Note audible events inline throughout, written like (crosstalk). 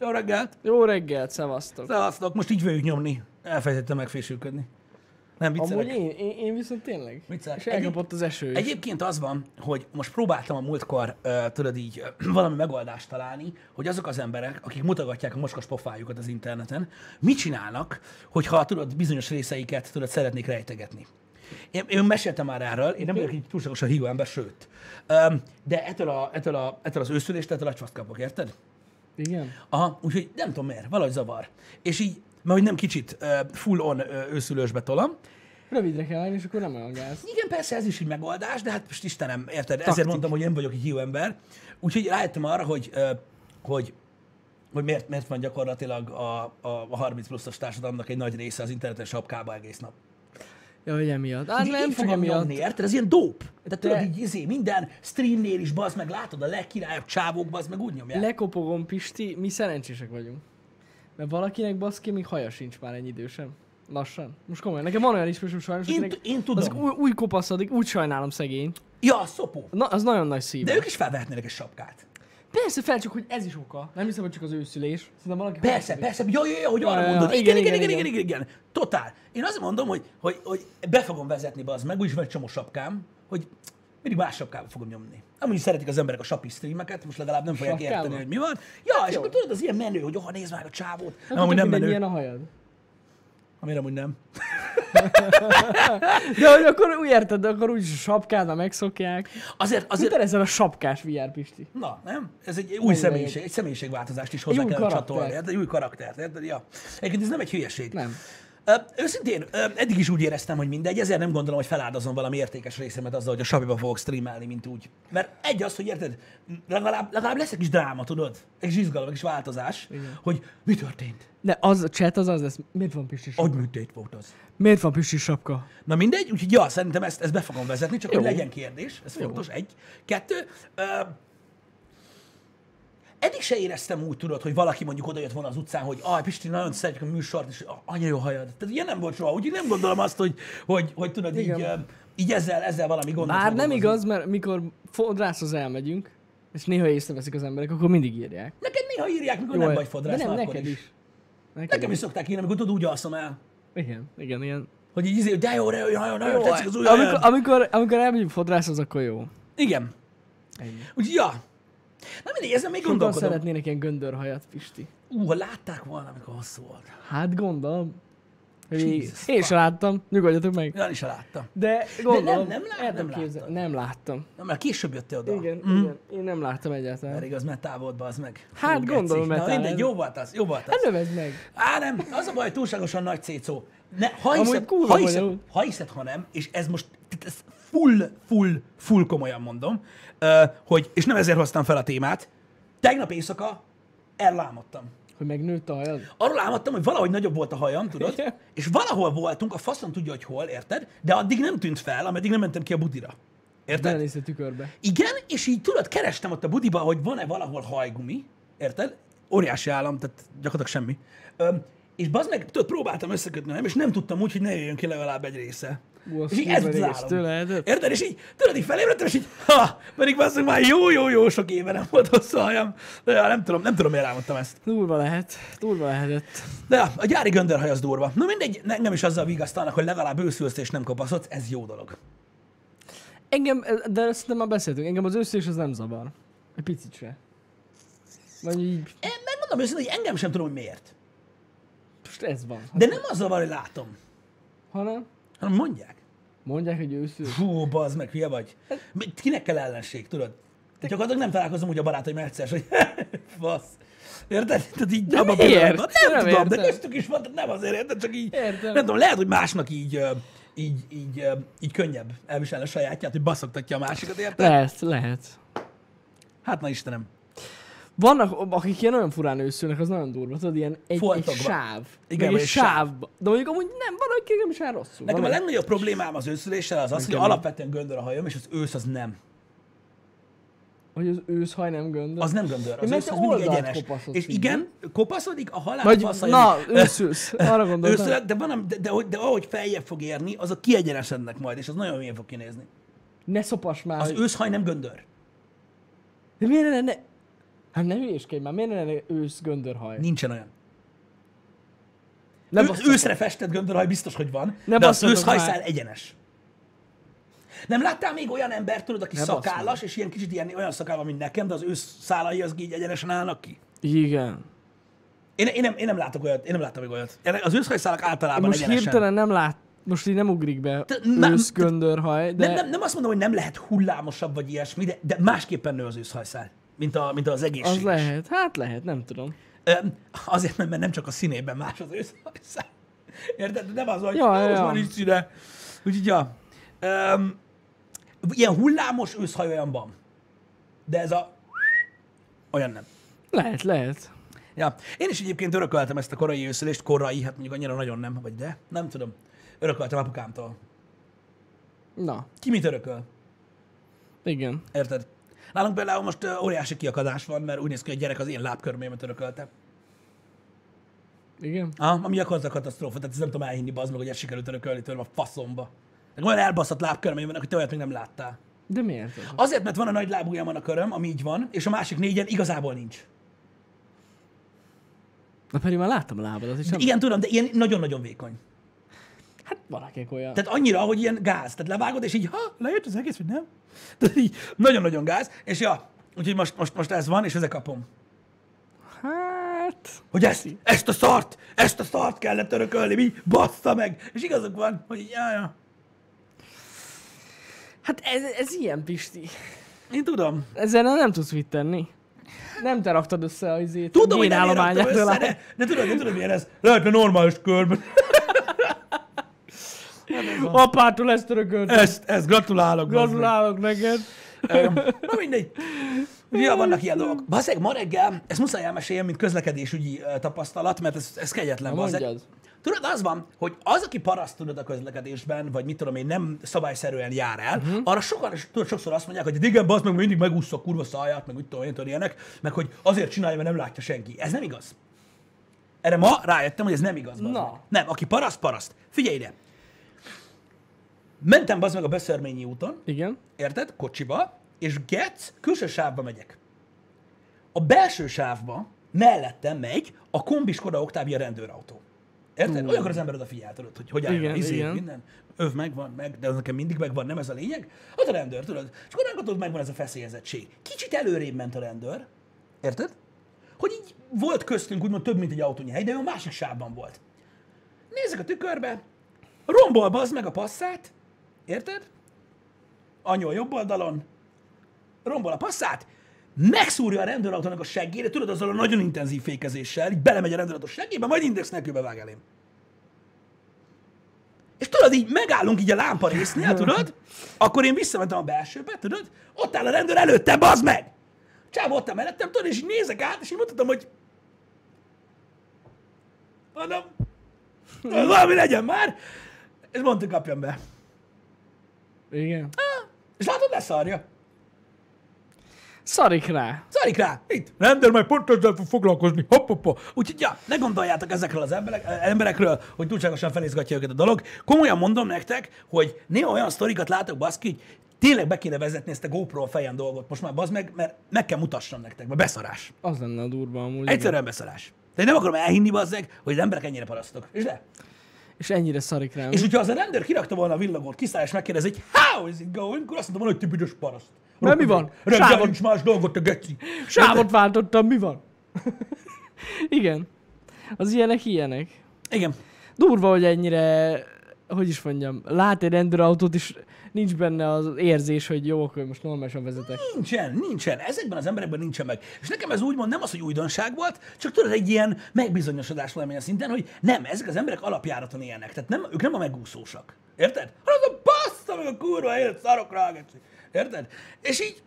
Jó reggelt! Jó reggelt, szevasztok. Szevasztok, most így fogjuk nyomni. Elfelejtettem megfésülködni. Nem viccelek. Amúgy én, én, én viszont tényleg. Viccelek. És elkapott az eső is. Egyébként az van, hogy most próbáltam a múltkor, uh, tudod így, uh, (clears throat) valami megoldást találni, hogy azok az emberek, akik mutogatják a moskas pofájukat az interneten, mit csinálnak, hogyha tudod, bizonyos részeiket tudod, szeretnék rejtegetni. Én, én meséltem már erről, én nem vagyok így túlságosan hívó ember, sőt. Um, de ettől, a, ettől, a, ettől az őszüléstől ettől a kapok, érted? Igen? Aha, úgyhogy nem tudom miért, valahogy zavar. És így, mert hogy nem kicsit uh, full on uh, őszülősbe tolom. Rövidre kell állni, és akkor nem olyan gáz. Igen, persze ez is egy megoldás, de hát most Istenem, érted? Taktik. Ezért mondtam, hogy én vagyok egy hiú ember. Úgyhogy rájöttem arra, hogy, hogy hogy miért, miért van gyakorlatilag a, a, a 30 pluszos társadalomnak egy nagy része az internetes sapkába egész nap. Ja, hogy emiatt. Hát nem fogom emiatt. nyomni, érted? Ez ilyen dope. Tehát tudod, így izé, minden streamnél is, bazd meg, látod a legkirályabb csávók, bazd meg úgy nyomják. Lekopogom, Pisti, mi szerencsések vagyunk. Mert valakinek baszki még haja sincs már ennyi idősen. Lassan. Most komolyan. Nekem van olyan ismerősöm sajnos, Én, akinek én az tudom. új, új kopaszodik, úgy sajnálom szegény. Ja, szopó. Na, az nagyon nagy szív. De ők is felvehetnének egy sapkát. Persze fel, csak hogy ez is oka. Nem hiszem, hogy csak az őszülés. Szerintem valaki Persze, persze, jó, jó, jó, hogy arra Ja, mondod. ja. Igen, igen, Igen, igen, igen, igen. Totál. Én azt mondom, hogy, hogy, hogy be fogom vezetni be az meg, úgyis van egy csomó sapkám, hogy mindig más sapkába fogom nyomni. Amúgy szeretik az emberek a sapi streameket, most legalább nem fogják érteni, hogy mi van. Ja, és jó. akkor tudod, az ilyen menő, hogy oh, nézd meg a csávót. Nem, Nem, amúgy nem menő. Milyen a hajad. Amire amúgy nem. (laughs) De hogy akkor úgy érted, akkor úgyis a sapkád, ha megszokják. Azért, Azért azért, ezzel a sapkás VR Pisti. na, nem? Ez egy új személyiség, egy személyiségváltozást is hozzá új kell karakter. csatolni. érted? Egy új karaktert, érted? Ja. Egyébként ez nem egy hülyeség. Nem. Ö, őszintén, ö, eddig is úgy éreztem, hogy mindegy, ezért nem gondolom, hogy feláldozom valami értékes részemet azzal, hogy a sabiba fogok streamelni, mint úgy. Mert egy az, hogy érted, legalább, legalább lesz egy kis dráma, tudod? Egy kis izgalom, egy kis változás, Igen. hogy mi történt? De az a chat az az lesz. Miért van Pisti sapka? Agyműtét volt az. Miért van Pisti sapka? Na mindegy, úgyhogy ja, szerintem ezt, ezt be fogom vezetni, csak Jó. hogy legyen kérdés, ez fontos, egy. Kettő, ö, eddig se éreztem úgy, tudod, hogy valaki mondjuk odajött volna az utcán, hogy ah, Pisti, nagyon szeretjük a műsort, és anya jó hajad. Tehát ilyen nem volt soha, úgyhogy nem gondolom azt, hogy, hogy, hogy tudod, így, Igen. ö, így ezzel, ezzel valami gondot fogok nem igaz, mert mikor fodrászhoz elmegyünk, és néha észreveszik az emberek, akkor mindig írják. Neked néha írják, mikor Jó, nem vagy fodrász, nem, neked is. is. Neked Nekem is szokták írni, amikor tudod, úgy alszom el. Igen, igen, igen. Hogy így izé, de jó, de jó, nagyon, nagyon Jó, tetszik az új amikor, amikor, amikor elmegyünk fodrászhoz, akkor jó. Igen. Ennyi. Úgyhogy ja. Na mindegy, ezen még Sokan gondolkodom. szeretnének ilyen göndörhajat, Pisti. Ú, ha látták volna, amikor hosszú volt. Hát gondolom. Jesus én sem láttam, nyugodjatok meg. Olyan is láttam. De gondolom, nem lát- el tudom nem képzel- nem láttam. Na, mert később jöttél oda. Igen, Mm. igen, én nem láttam egyáltalán. Mert igaz, metál volt, az meg. Hát, Fú, gondolom, metál. mindegy, jó volt az, jó volt Hát az. nevezd meg. Á, nem, az a baj, túlságosan nagy cécó. Ne, ha, Amúgy hiszed, kurva ha, hiszed, ha hiszed, ha nem, és ez most, ez full, full, full komolyan mondom, hogy, és nem ezért hoztam fel a témát, tegnap éjszaka ellámadtam. Hogy megnőtt a hajad? Arról álmodtam, hogy valahogy nagyobb volt a hajam, tudod? Igen. És valahol voltunk, a faszom tudja, hogy hol, érted? De addig nem tűnt fel, ameddig nem mentem ki a budira. Érted? Belenéztél tükörbe. Igen, és így tudod, kerestem ott a budiba, hogy van-e valahol hajgumi, érted? Óriási állam, tehát gyakorlatilag semmi. Öm, és bazd meg, tudod, próbáltam összekötni, nem, és nem tudtam úgy, hogy ne jöjjön ki legalább egy része. És így ez kurva volt az rész, tőle álom. lehetett. Érted? És így, tudod, így felébredtem, és így, ha, pedig bazdmeg már jó-jó-jó sok éve nem volt hosszú hajam. De ja, nem tudom, nem tudom, miért álmodtam ezt. Durva lehet. Durva lehetett. De ja, a gyári göndörhaj az durva. Na mindegy, engem is azzal vigasztalnak, hogy legalább őszülsz és nem kopaszodsz, ez jó dolog. Engem, de szerintem már beszéltünk, engem az őszés az nem zavar. Egy picit se. Vagy így, Én megmondom őszintén, hogy engem sem tudom, hogy miért. most ez van. De nem az zavar, hogy látom, Hanem hanem mondják. Mondják, hogy őszül. Fú, bazd meg, hülye vagy. Kinek kell ellenség, tudod? Te gyakorlatilag nem találkozom úgy a barátaim egyszer, hogy (laughs) fasz. Érted? Tehát így De abban miért? Nem, Nem tudom, de értem. köztük is van, nem azért, érted? Csak így, Értem. nem tudom, lehet, hogy másnak így, így, így, így könnyebb elviselni a sajátját, hogy baszoktatja a másikat, érted? Lehet, lehet. Hát na Istenem. Vannak, akik ilyen olyan furán őszülnek, az nagyon durva, tudod, ilyen egy, egy sáv. Igen, egy sáv. De mondjuk amúgy nem, van, akik nem is áll rosszul. Nekem a Van, legnagyobb problémám az őszüléssel az az, hogy alapvetően göndör a hajam, és az ősz az nem. Hogy az őszhaj nem göndör. Az nem göndör, az mert ősz az mindig egyenes. És igen, kopaszodik, a halál Vagy, fasz, na, őszülsz. Arra (laughs) gondoltam. Őszülök, de, van, de, de, de, de, ahogy feljebb fog érni, azok kiegyenesednek majd, és az nagyon milyen fog kinézni. Ne szopas már. Az hogy- őszhaj nem göndör. De miért ne, ne? Hát nem hülyéskedj már, miért lenne ősz göndörhaj? Nincsen olyan. Ne Ő, őszre festett göndörhaj biztos, hogy van, Ne de az őszhajszál egyenes. Nem láttál még olyan embert, tudod, aki Ne szakállas, és ilyen kicsit ilyen, olyan szakál van, mint nekem, de az ősz szálai az így egyenesen állnak ki? Igen. Én, én, nem, én nem látok olyat, én nem láttam még olyat. Az őszhajszálak általában Most egyenesen. hirtelen nem lát, most így nem ugrik be Te- má- ősz göndörhaj, de Nem, nem, nem azt mondom, hogy nem lehet hullámosabb vagy ilyesmi, de, de másképpen nő az őszhajszál, mint, a, mint az egészséges. az lehet. Hát lehet, nem tudom. Azért, mert nem csak a színében más az őszhajszál. (laughs) Érted? Nem az, hogy Ja, most ja. van is színe. Úgyhogy, ja. Öm, ilyen hullámos őszhaj olyan van. De ez a... Olyan nem. Lehet, lehet. Ja. Én is egyébként örököltem ezt a korai őszülést, korai, hát mondjuk annyira nagyon nem, vagy de, nem tudom. Örököltem apukámtól. Na, Ki mit örököl? igen. Érted? Nálunk például most óriási kiakadás van, mert úgy néz ki, hogy a gyerek az én lábkörmémet örökölte. Igen. Aha, ami gyakorlatilag katasztrófa, tehát ezt nem tudom elhinni, bazd meg, hogy ezt sikerült örökölni tőlem a faszomba. Nekem olyan elbaszott lábkörmeim vannak, hogy te olyat még nem láttál. De miért? Azért, mert van a nagy lábujjamon a köröm, ami így van, és a másik négyen igazából nincs. Na pedig már láttam a lábadat, nem... Igen, tudom, de ilyen nagyon-nagyon vékony. Hát valakinek olyan. Tehát annyira, hogy ilyen gáz. Tehát levágod, és így, ha, lejött az egész, vagy nem? Tehát így nagyon-nagyon gáz, és ja, úgyhogy most, most, most ez van, és ezek kapom. Hát... Hogy ezt, ezt a szart, ezt a szart kellett örökölni, mi? Bassza meg! És igazuk van, hogy így, já, ja. Hát ez, ez ilyen, Pisti. Én tudom. Ezzel nem tudsz mit tenni. Nem te raktad össze az izét. Tudom, hogy nem én raktam össze, de, de tudod, de tudod, milyen ez? Lehetne normális körben. Apától ezt örökölt. Ezt, ezt gratulálok. Gratulálok neked. Na mindegy. Ja, vannak ilyen dolgok. Bazeg, ma reggel, ezt muszáj elmeséljem, mint közlekedésügyi tapasztalat, mert ez, ez kegyetlen. Mondjad. Tudod, az van, hogy az, aki paraszt tudod a közlekedésben, vagy mit tudom én, nem szabályszerűen jár el, uh-huh. arra sokan, tudod, sokszor azt mondják, hogy igen, bazd meg, mindig megúszza a kurva száját, meg mit tudom én, tudod, ilyenek, meg hogy azért csinálja, mert nem látja senki. Ez nem igaz. Erre ma rájöttem, hogy ez nem igaz. bazd Na. Nem, aki paraszt, paraszt. Figyelj ide. Mentem bazd meg a Beszörményi úton, Igen. érted? Kocsiba, és Getz, külső sávba megyek. A belső sávba mellettem megy a kombi Skoda Octavia rendőrautó. Érted? Hú. Olyankor az ember odafigyel, tudod, hogy hogy áll Igen, izé, igen. minden. Öv megvan, meg, de az nekem mindig megvan, nem ez a lényeg. Ott a rendőr, tudod. És akkor tudod, megvan ez a feszélyezettség. Kicsit előrébb ment a rendőr, érted? Hogy így volt köztünk úgymond több, mint egy autónyi hely, de ő a másik sávban volt. Nézzek a tükörbe, rombol bazd meg a passzát, érted? Anyó jobb oldalon, rombol a passzát, megszúrja a rendőrautónak a seggére, tudod, azzal a nagyon intenzív fékezéssel, így belemegy a rendőrautó seggébe, majd index nélkül bevág elém. És tudod, így megállunk így a lámpa résznél, tudod? Akkor én visszamentem a belsőbe, tudod? Ott áll a rendőr előtte, bazd meg! Csávó ott áll mellettem, tudod, és így nézek át, és így mutatom, hogy mondom, valami legyen már, és mondta, kapjam be. Igen. És látod, leszarja. Szarik rá. Szarik rá! Itt! Rendőr majd pont ezzel fog foglalkozni. Hopp, hopp, hopp. Úgyhogy ja, ne gondoljátok ezekről az emberek, emberekről, hogy túlságosan felézgatja őket a dolog. Komolyan mondom nektek, hogy néha olyan sztorikat látok, baszki, hogy tényleg be kéne vezetni ezt a GoPro a fejen dolgot. Most már bazd meg, mert meg kell mutassam nektek, mert beszarás. Az lenne a durva amúgy. Egyszerűen beszarás. De én nem akarom elhinni, bazzeg, hogy az emberek ennyire parasztok. És de? És ennyire szarik rá. És hogyha az a rendőr kirakta volna a villagót, kiszáll és megkérdezi, hogy how is it going, akkor azt volna, hogy ti büdös paraszt. Mert mi van? Reggel nincs más dolgot, a geci. Sávot váltottam, mi van? (laughs) Igen. Az ilyenek ilyenek. Igen. Durva, hogy ennyire, hogy is mondjam, lát egy rendőrautót, és nincs benne az érzés, hogy jó, akkor most normálisan vezetek. Nincsen, nincsen. Ezekben az emberekben nincsen meg. És nekem ez úgymond nem az, hogy újdonság volt, csak tudod, egy ilyen megbizonyosodás valamilyen szinten, hogy nem, ezek az emberek alapjáraton élnek. Tehát nem, ők nem a megúszósak. Érted? Hanem az a bassza meg a kurva élet, szarok rá, geci. Érted? És így,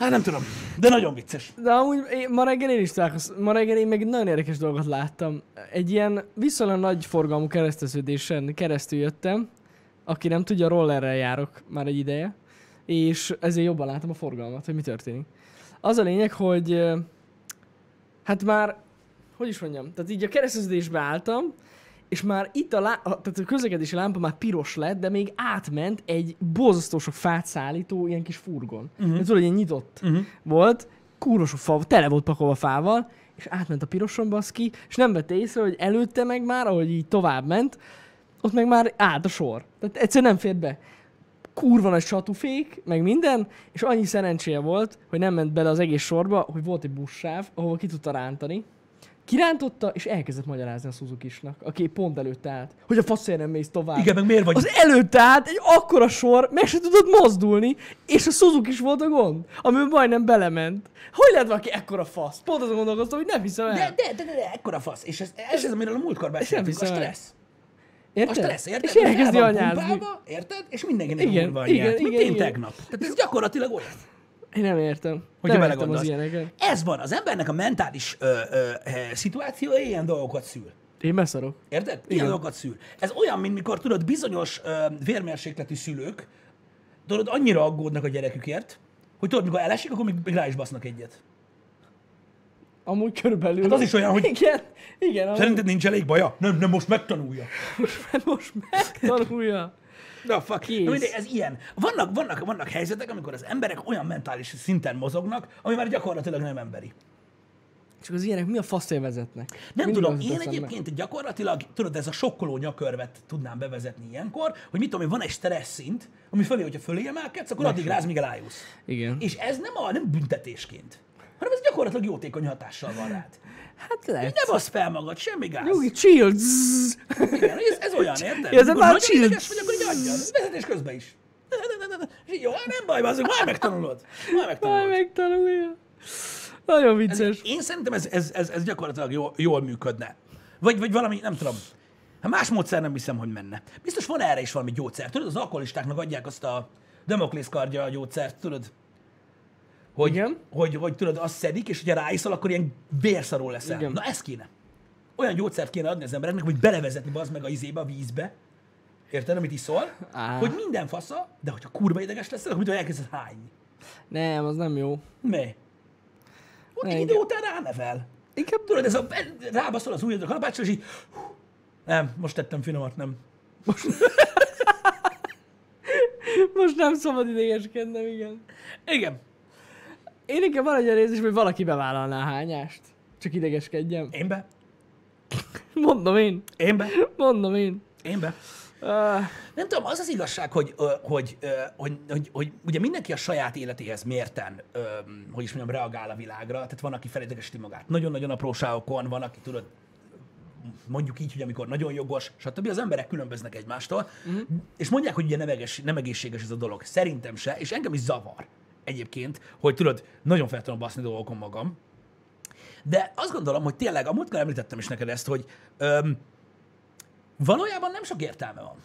hát nem tudom, de nagyon vicces. De amúgy én, ma reggel én is találkoztam, ma reggel én meg nagyon érdekes dolgot láttam. Egy ilyen viszonylag nagy forgalmú kereszteződésen keresztül jöttem, aki nem tudja, rollerrel járok már egy ideje, és ezért jobban látom a forgalmat, hogy mi történik. Az a lényeg, hogy hát már, hogy is mondjam, tehát így a kereszteződésbe álltam, és már itt a, lá- a, tehát a közlekedési lámpa már piros lett, de még átment egy borzasztó sok fát szállító ilyen kis furgon. Uh-huh. Tudod, ilyen nyitott uh-huh. volt, kurva sok fa, tele volt pakolva fával, és átment a piroson baszki, és nem vette észre, hogy előtte meg már, ahogy így tovább ment, ott meg már állt a sor. Tehát egyszerűen nem fért be. Kurva nagy satufék, meg minden, és annyi szerencséje volt, hogy nem ment bele az egész sorba, hogy volt egy buszsáv, ahova ki tudta rántani. Kirántotta, és elkezdett magyarázni a Suzuki-snak, aki pont előtte állt, hogy a faszért nem mész tovább. Igen, meg miért vagy? Az előtt állt egy akkora sor, meg se tudott mozdulni, és a Suzuki is volt a gond, amiben majdnem belement. Hogy lehet valaki ekkora fasz? Pont azon gondolkoztam, hogy nem hiszem el. De, de, de, de, de ekkora fasz. És ez, ez, ez amiről a múltkor beszéltünk, a stressz. A Érted? stressz, érted? És elkezdi anyázni. pumpálva, érted? És mindenkinek Igen, igen, van igen, nyert. Mint igen, én igen. tegnap. Tehát ez gyakorlatilag olyan. Én nem értem. Hogyha nem értem az ilyeneket. Ez van, az embernek a mentális ö, ö, ö, szituációja ilyen dolgokat szül. Én beszarok. Érted? Ilyen Igen. dolgokat szül. Ez olyan, mint mikor tudod, bizonyos ö, vérmérsékletű szülők, tudod, annyira aggódnak a gyerekükért, hogy tudod, mikor elesik, akkor még, még rá is basznak egyet. Amúgy körülbelül. Hát az is olyan, hogy- Igen, igen. amúgy Szerinted nincs elég baja? Nem, nem, most megtanulja. Most, most megtanulja. Na, fuck. Kész. Na, mindegy, ez ilyen. Vannak, vannak, vannak helyzetek, amikor az emberek olyan mentális szinten mozognak, ami már gyakorlatilag nem emberi. Csak az ilyenek mi a faszért vezetnek? Nem Mindig tudom, én egyébként gyakorlatilag, tudod, ez a sokkoló nyakörvet tudnám bevezetni ilyenkor, hogy mit tudom én, van egy stressz szint, ami fölé, hogyha fölé emelkedsz, akkor addig ráz, míg elájulsz. Igen. És ez nem, a, nem büntetésként, hanem ez gyakorlatilag jótékony hatással van rád. Hát lehet. Nem basz fel magad, semmi gáz. Nyugi, chill. Zzz. Igen, ez, ez olyan, érted? Amikor már chill? vagy, akkor így adjad. Vezetés közben is. Így, Jó, hát nem baj, azok majd megtanulod. Majd megtanulod. megtanulja. Nagyon Ez, vicces. én szerintem ez, ez, ez, ez gyakorlatilag jól, jól működne. Vagy, vagy valami, nem tudom. Hát más módszer nem hiszem, hogy menne. Biztos van erre is valami gyógyszer. Tudod, az alkoholistáknak adják azt a Demoklész kardja gyógyszert, tudod? Hogy, Igen. hogy, hogy tudod, azt szedik, és hogyha ráiszol, akkor ilyen vérszaró leszel. Igen. Na ez kéne. Olyan gyógyszert kéne adni az embereknek, hogy belevezetni bazd meg a izébe, a vízbe. Érted, amit iszol? Á. Hogy minden fasza, de hogyha kurva ideges leszel, akkor mit elkezded hányni. Nem, az nem jó. Mi? Ott Ne, idő után ránevel. Inkább Tudod, ez a, rábaszol az ujjadra a kalapácsra, és így, hú, nem, most tettem finomat, nem. most (laughs) nem szabad idegeskednem, igen. Igen, Én inkább van egy olyan érzés, hogy valaki bevállalná a hányást. Csak idegeskedjem. én be, (laughs) Mondom én. én be, Mondom én. én be. Uh, Nem tudom, az az igazság, hogy, hogy, hogy, hogy, hogy ugye mindenki a saját életéhez mérten, hogy is mondjam, reagál a világra. Tehát van, aki felédegesíti magát nagyon-nagyon apróságokon, van, aki tudod, mondjuk így, hogy amikor nagyon jogos, stb. Az emberek különböznek egymástól, uh-huh. és mondják, hogy ugye nem, egész, nem egészséges ez a dolog. Szerintem se, és engem is zavar egyébként, hogy tudod, nagyon fel tudom baszni dolgokon magam. De azt gondolom, hogy tényleg, a múltkor említettem is neked ezt, hogy öm, valójában nem sok értelme van.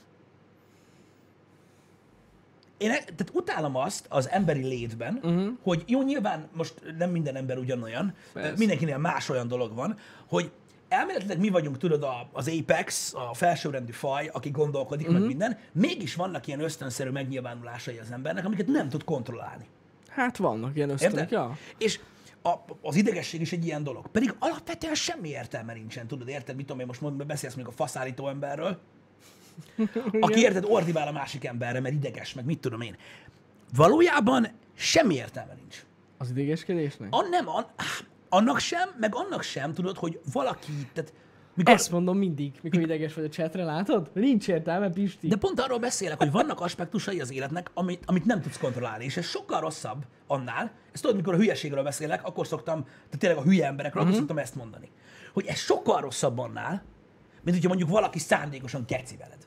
Én e- tehát utálom azt az emberi létben, uh-huh. hogy jó, nyilván most nem minden ember ugyanolyan, Persze. mindenkinél más olyan dolog van, hogy elméletileg mi vagyunk, tudod, a, az apex, a felsőrendű faj, aki gondolkodik, uh-huh. meg minden, mégis vannak ilyen ösztönszerű megnyilvánulásai az embernek, amiket nem tud kontrollálni. Hát vannak ilyen ösztönök, ja. És a, az idegesség is egy ilyen dolog. Pedig alapvetően semmi értelme nincsen, tudod, érted? Mit tudom én most mondom, beszélsz még a faszállító emberről, (laughs) aki érted, ordibál a másik emberre, mert ideges, meg mit tudom én. Valójában semmi értelme nincs. Az idegeskedésnek? An, nem, an, annak sem, meg annak sem, tudod, hogy valaki, tehát mikor, Ezt mondom mindig, mikor ideges vagy a chatre, látod? Nincs értelme, Pisti. De pont arról beszélek, hogy vannak aspektusai az életnek, amit, amit nem tudsz kontrollálni, és ez sokkal rosszabb annál, ezt tudod, mikor a hülyeségről beszélek, akkor szoktam, tehát tényleg a hülye emberekről, Mhm. uh-huh. akkor szoktam ezt mondani. Hogy ez sokkal rosszabb annál, mint hogyha mondjuk valaki szándékosan geci veled.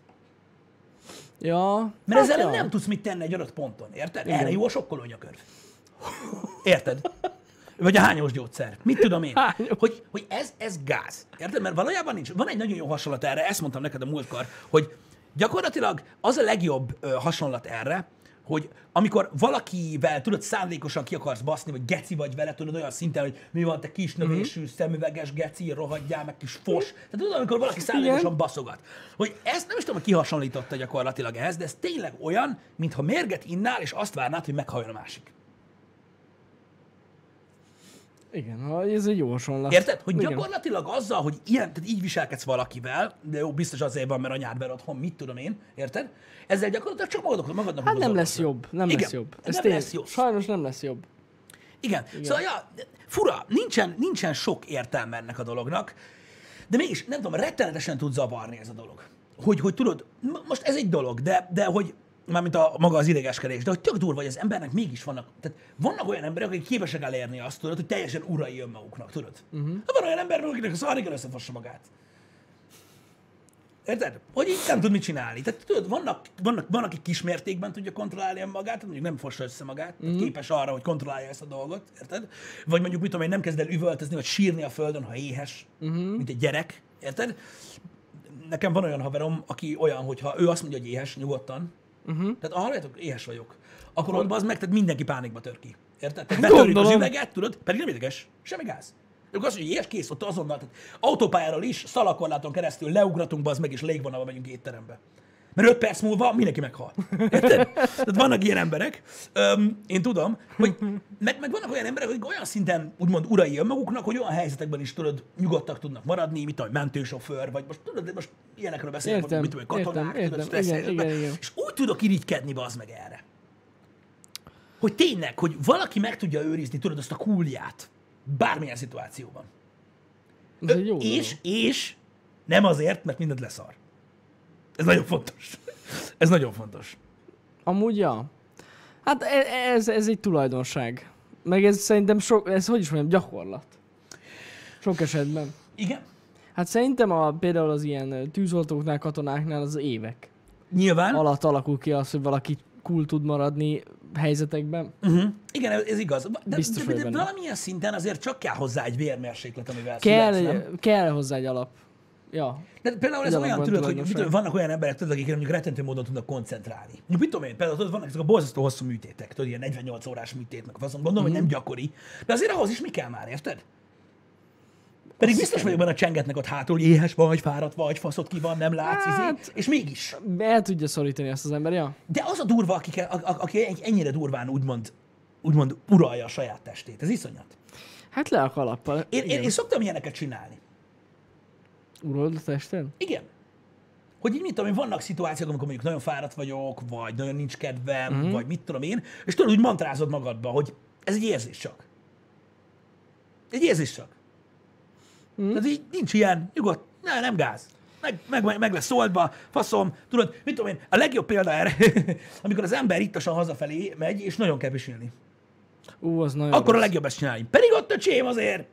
Ja. Mert hát ezzel ja. nem tudsz mit tenni egy adott ponton, érted? Igen. Erre jó a sokkolónyakörv. Érted? Vagy a hányos gyógyszer. Mit tudom én? Hogy, hogy ez, ez gáz. Érted? Mert valójában nincs. Van egy nagyon jó hasonlat erre, ezt mondtam neked a múltkor, hogy gyakorlatilag az a legjobb ö, hasonlat erre, hogy amikor valakivel, tudod, szándékosan ki akarsz baszni, vagy geci vagy vele, tudod, olyan szinten, hogy mi van, te kis növésű, Mhm. szemüveges geci, rohadjál, meg kis fos. Tehát tudod, amikor valaki szándékosan baszogat. Hogy ezt nem is tudom, hogy ki hasonlította gyakorlatilag ehhez, de ez tényleg olyan, mintha mérget innál, és azt várnád, hogy meghalljon a másik. Igen, ez egy jó hasonlat. Érted? Hogy Igen. gyakorlatilag azzal, hogy ilyen, tehát így viselkedsz valakivel, de jó, biztos azért van, mert anyád ver otthon, mit tudom én, érted? Ezzel gyakorlatilag csak magadnak, magadnak Hát nem lesz jobb, nem Igen, lesz jobb. nem tény- lesz jobb. Sajnos nem lesz jobb. Igen. Igen. Szóval, ja, fura, nincsen, nincsen sok értelme ennek a dolognak, de mégis, nem tudom, rettenetesen tud zavarni ez a dolog. Hogy, hogy tudod, most ez egy dolog, de, de hogy mármint a maga az idegeskedés, de hogy tök durva, hogy az embernek mégis vannak, tehát vannak olyan emberek, akik képesek elérni azt, tudod, hogy teljesen urai önmaguknak, tudod? Uh-huh. Van olyan ember, akinek a szarig összefossa magát. Érted? Hogy így nem tud mit csinálni. Tehát tudod, vannak, vannak, van, aki kismértékben tudja kontrollálni magát, mondjuk nem fossa össze magát, mm. tehát képes arra, hogy kontrollálja ezt a dolgot, érted? Vagy mondjuk, mit tudom én, nem kezd el üvöltözni, vagy sírni a földön, ha éhes, mm-hmm. mint egy gyerek, érted? Nekem van olyan haverom, aki olyan, hogy ha ő azt mondja, hogy éhes, nyugodtan, uh-huh. tehát halljátok, éhes vagyok, akkor ott az meg, tehát mindenki pánikba tör ki. Érted? Tehát (laughs) betörik az üveget, tudod, pedig nem ideges, semmi gáz. Ők azt mondja, hogy ilyes kész, ott azonnal, tehát autópályáról is, szalakorláton keresztül leugratunk, az meg, és légvonalba megyünk étterembe. Mert öt perc múlva mindenki meghal. Érted? Tehát vannak ilyen emberek, öm, én tudom, hogy meg, meg vannak olyan emberek, akik olyan szinten úgymond urai önmaguknak, hogy olyan helyzetekben is tudod, nyugodtak tudnak maradni, mint a mentősofőr, vagy most tudod, de most ilyenekről beszélünk, értem, mit tudom, katonák, értem, tudod, értem, igen, igen, igen. és úgy tudok irigykedni, az meg erre. Hogy tényleg, hogy valaki meg tudja őrizni, tudod, azt a kúlját, Bármilyen szituációban. Ez egy jó és, és nem azért, mert mindent leszar. Ez nagyon fontos. Ez nagyon fontos. Amúgy, ja. Hát e- ez, ez egy tulajdonság. Meg ez szerintem sok, ez hogy is mondjam, gyakorlat. Sok esetben. Igen. Hát szerintem a, például az ilyen tűzoltóknál, katonáknál az évek. Nyilván. Alatt alakul ki az, hogy valaki cool tud maradni helyzetekben. Uh-huh. Igen, ez igaz. De, Biztos de, de, de valamilyen szinten azért csak kell hozzá egy vérmérséklet, amivel kell, születsz, kell hozzá egy alap. Ja. De például ez olyan, tudod, hogy mit, vannak olyan emberek, tudod, akik mondjuk rettentő módon tudnak koncentrálni. Mondjuk mit tudom én, például tudod, vannak ezek a borzasztó hosszú műtétek, tudod, ilyen 48 órás műtét, meg azt gondolom, uh-huh. hogy nem mhm. gyakori. De azért ahhoz is mi kell már, érted? Pedig Azt biztos vagyok benne, csengetnek ott hátul, éhes vagy, fáradt vagy, faszot ki van, nem látsz, izé, hát, izé, és mégis. El tudja szorítani ezt az ember, ja. De az a durva, aki, aki ennyire durván úgymond, úgymond uralja a saját testét. Ez iszonyat. Hát le a kalappal. Én, én, én szoktam ilyeneket csinálni. Urald a testen? Igen. Hogy így mit tudom én, vannak szituációk, amikor mondjuk nagyon fáradt vagyok, vagy nagyon nincs kedvem, mm-hmm. vagy mit tudom én, és tudod, úgy mantrázod magadba, hogy ez egy érzés csak. Egy érzés csak. Mm. Tehát így nincs ilyen, nyugodt, ne, nem gáz. Meg, meg, meg lesz oldva, faszom, tudod, mit tudom én, a legjobb példa erre, (laughs) amikor az ember ittasan hazafelé megy, és nagyon kell pisilni. Ú, az nagyon Akkor rossz. a legjobb ezt csinálni. Pedig ott a csém azért,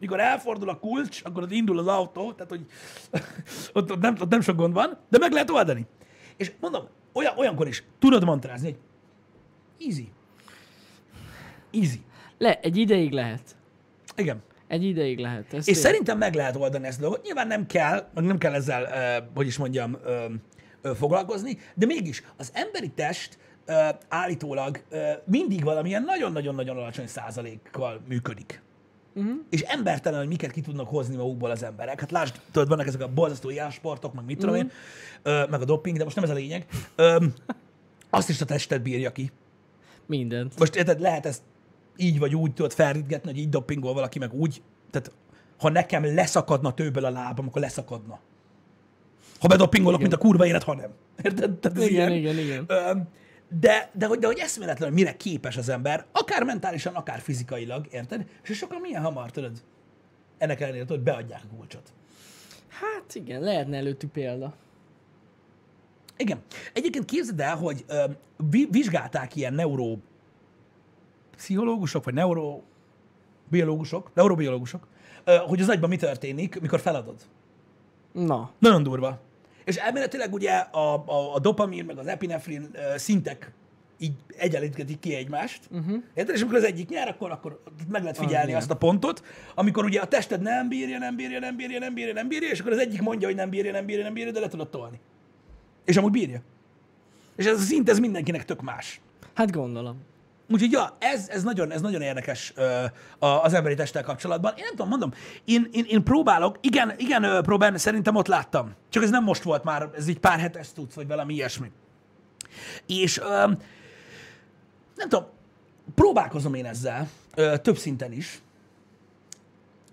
mikor elfordul a kulcs, akkor ott indul az autó, tehát hogy (laughs) ott, ott, nem, ott nem sok gond van, de meg lehet oldani. És mondom, olyan, olyankor is tudod mantrázni, hogy easy. Easy. Le, egy ideig lehet. Igen. Egy ideig lehet. Ez és én... szerintem meg lehet oldani ezt a dolgot. Nyilván nem kell, nem kell ezzel, uh, hogy is mondjam, uh, uh, foglalkozni, de mégis az emberi test uh, állítólag uh, mindig valamilyen nagyon-nagyon-nagyon alacsony százalékkal működik. Uh-huh. És embertelen, hogy miket ki tudnak hozni magukból az emberek. Hát lásd, tudod, vannak ezek a borzasztó sportok, meg mit tudom uh-huh. én, uh, meg a doping, de most nem ez a lényeg. Um, azt is a tested bírja ki. Mindent. Most érted, lehet ezt így vagy úgy tudod felritgetni, hogy így dopingol valaki, meg úgy. Tehát ha nekem leszakadna tőből a lábam, akkor leszakadna. Ha bedopingolok, igen. mint a kurva élet, ha nem. Érted? Tehát igen, ilyen, igen, igen. De, de, hogy, de hogy eszméletlen, hogy mire képes az ember, akár mentálisan, akár fizikailag, érted? És sokan milyen hamar, tudod, ennek ellenére, hogy beadják a kulcsot. Hát igen, lehetne előttük példa. Igen. Egyébként képzeld el, hogy ö, vizsgálták ilyen neuró pszichológusok, vagy neurobiológusok, neurobiológusok, hogy az agyban mi történik, mikor feladod. Na. Nagyon durva. És elméletileg ugye a, a, a dopamin, meg az epinefrin szintek így egyenlíthetik ki egymást. Uh-huh. Érted? És amikor az egyik nyer, akkor, akkor meg lehet figyelni ah, azt a pontot, amikor ugye a tested nem bírja, nem bírja, nem bírja, nem bírja, nem bírja, és akkor az egyik mondja, hogy nem bírja, nem bírja, nem bírja, de le tudod tolni. És amúgy bírja. És ez a szint, ez mindenkinek tök más. Hát gondolom. Úgyhogy ja, ez, ez, nagyon, ez nagyon érdekes ö, az emberi testtel kapcsolatban. Én nem tudom, mondom, én, én, én próbálok, igen, igen, próbálni, szerintem ott láttam. Csak ez nem most volt már, ez így pár hetes tudsz, vagy valami ilyesmi. És ö, nem tudom, próbálkozom én ezzel, ö, több szinten is.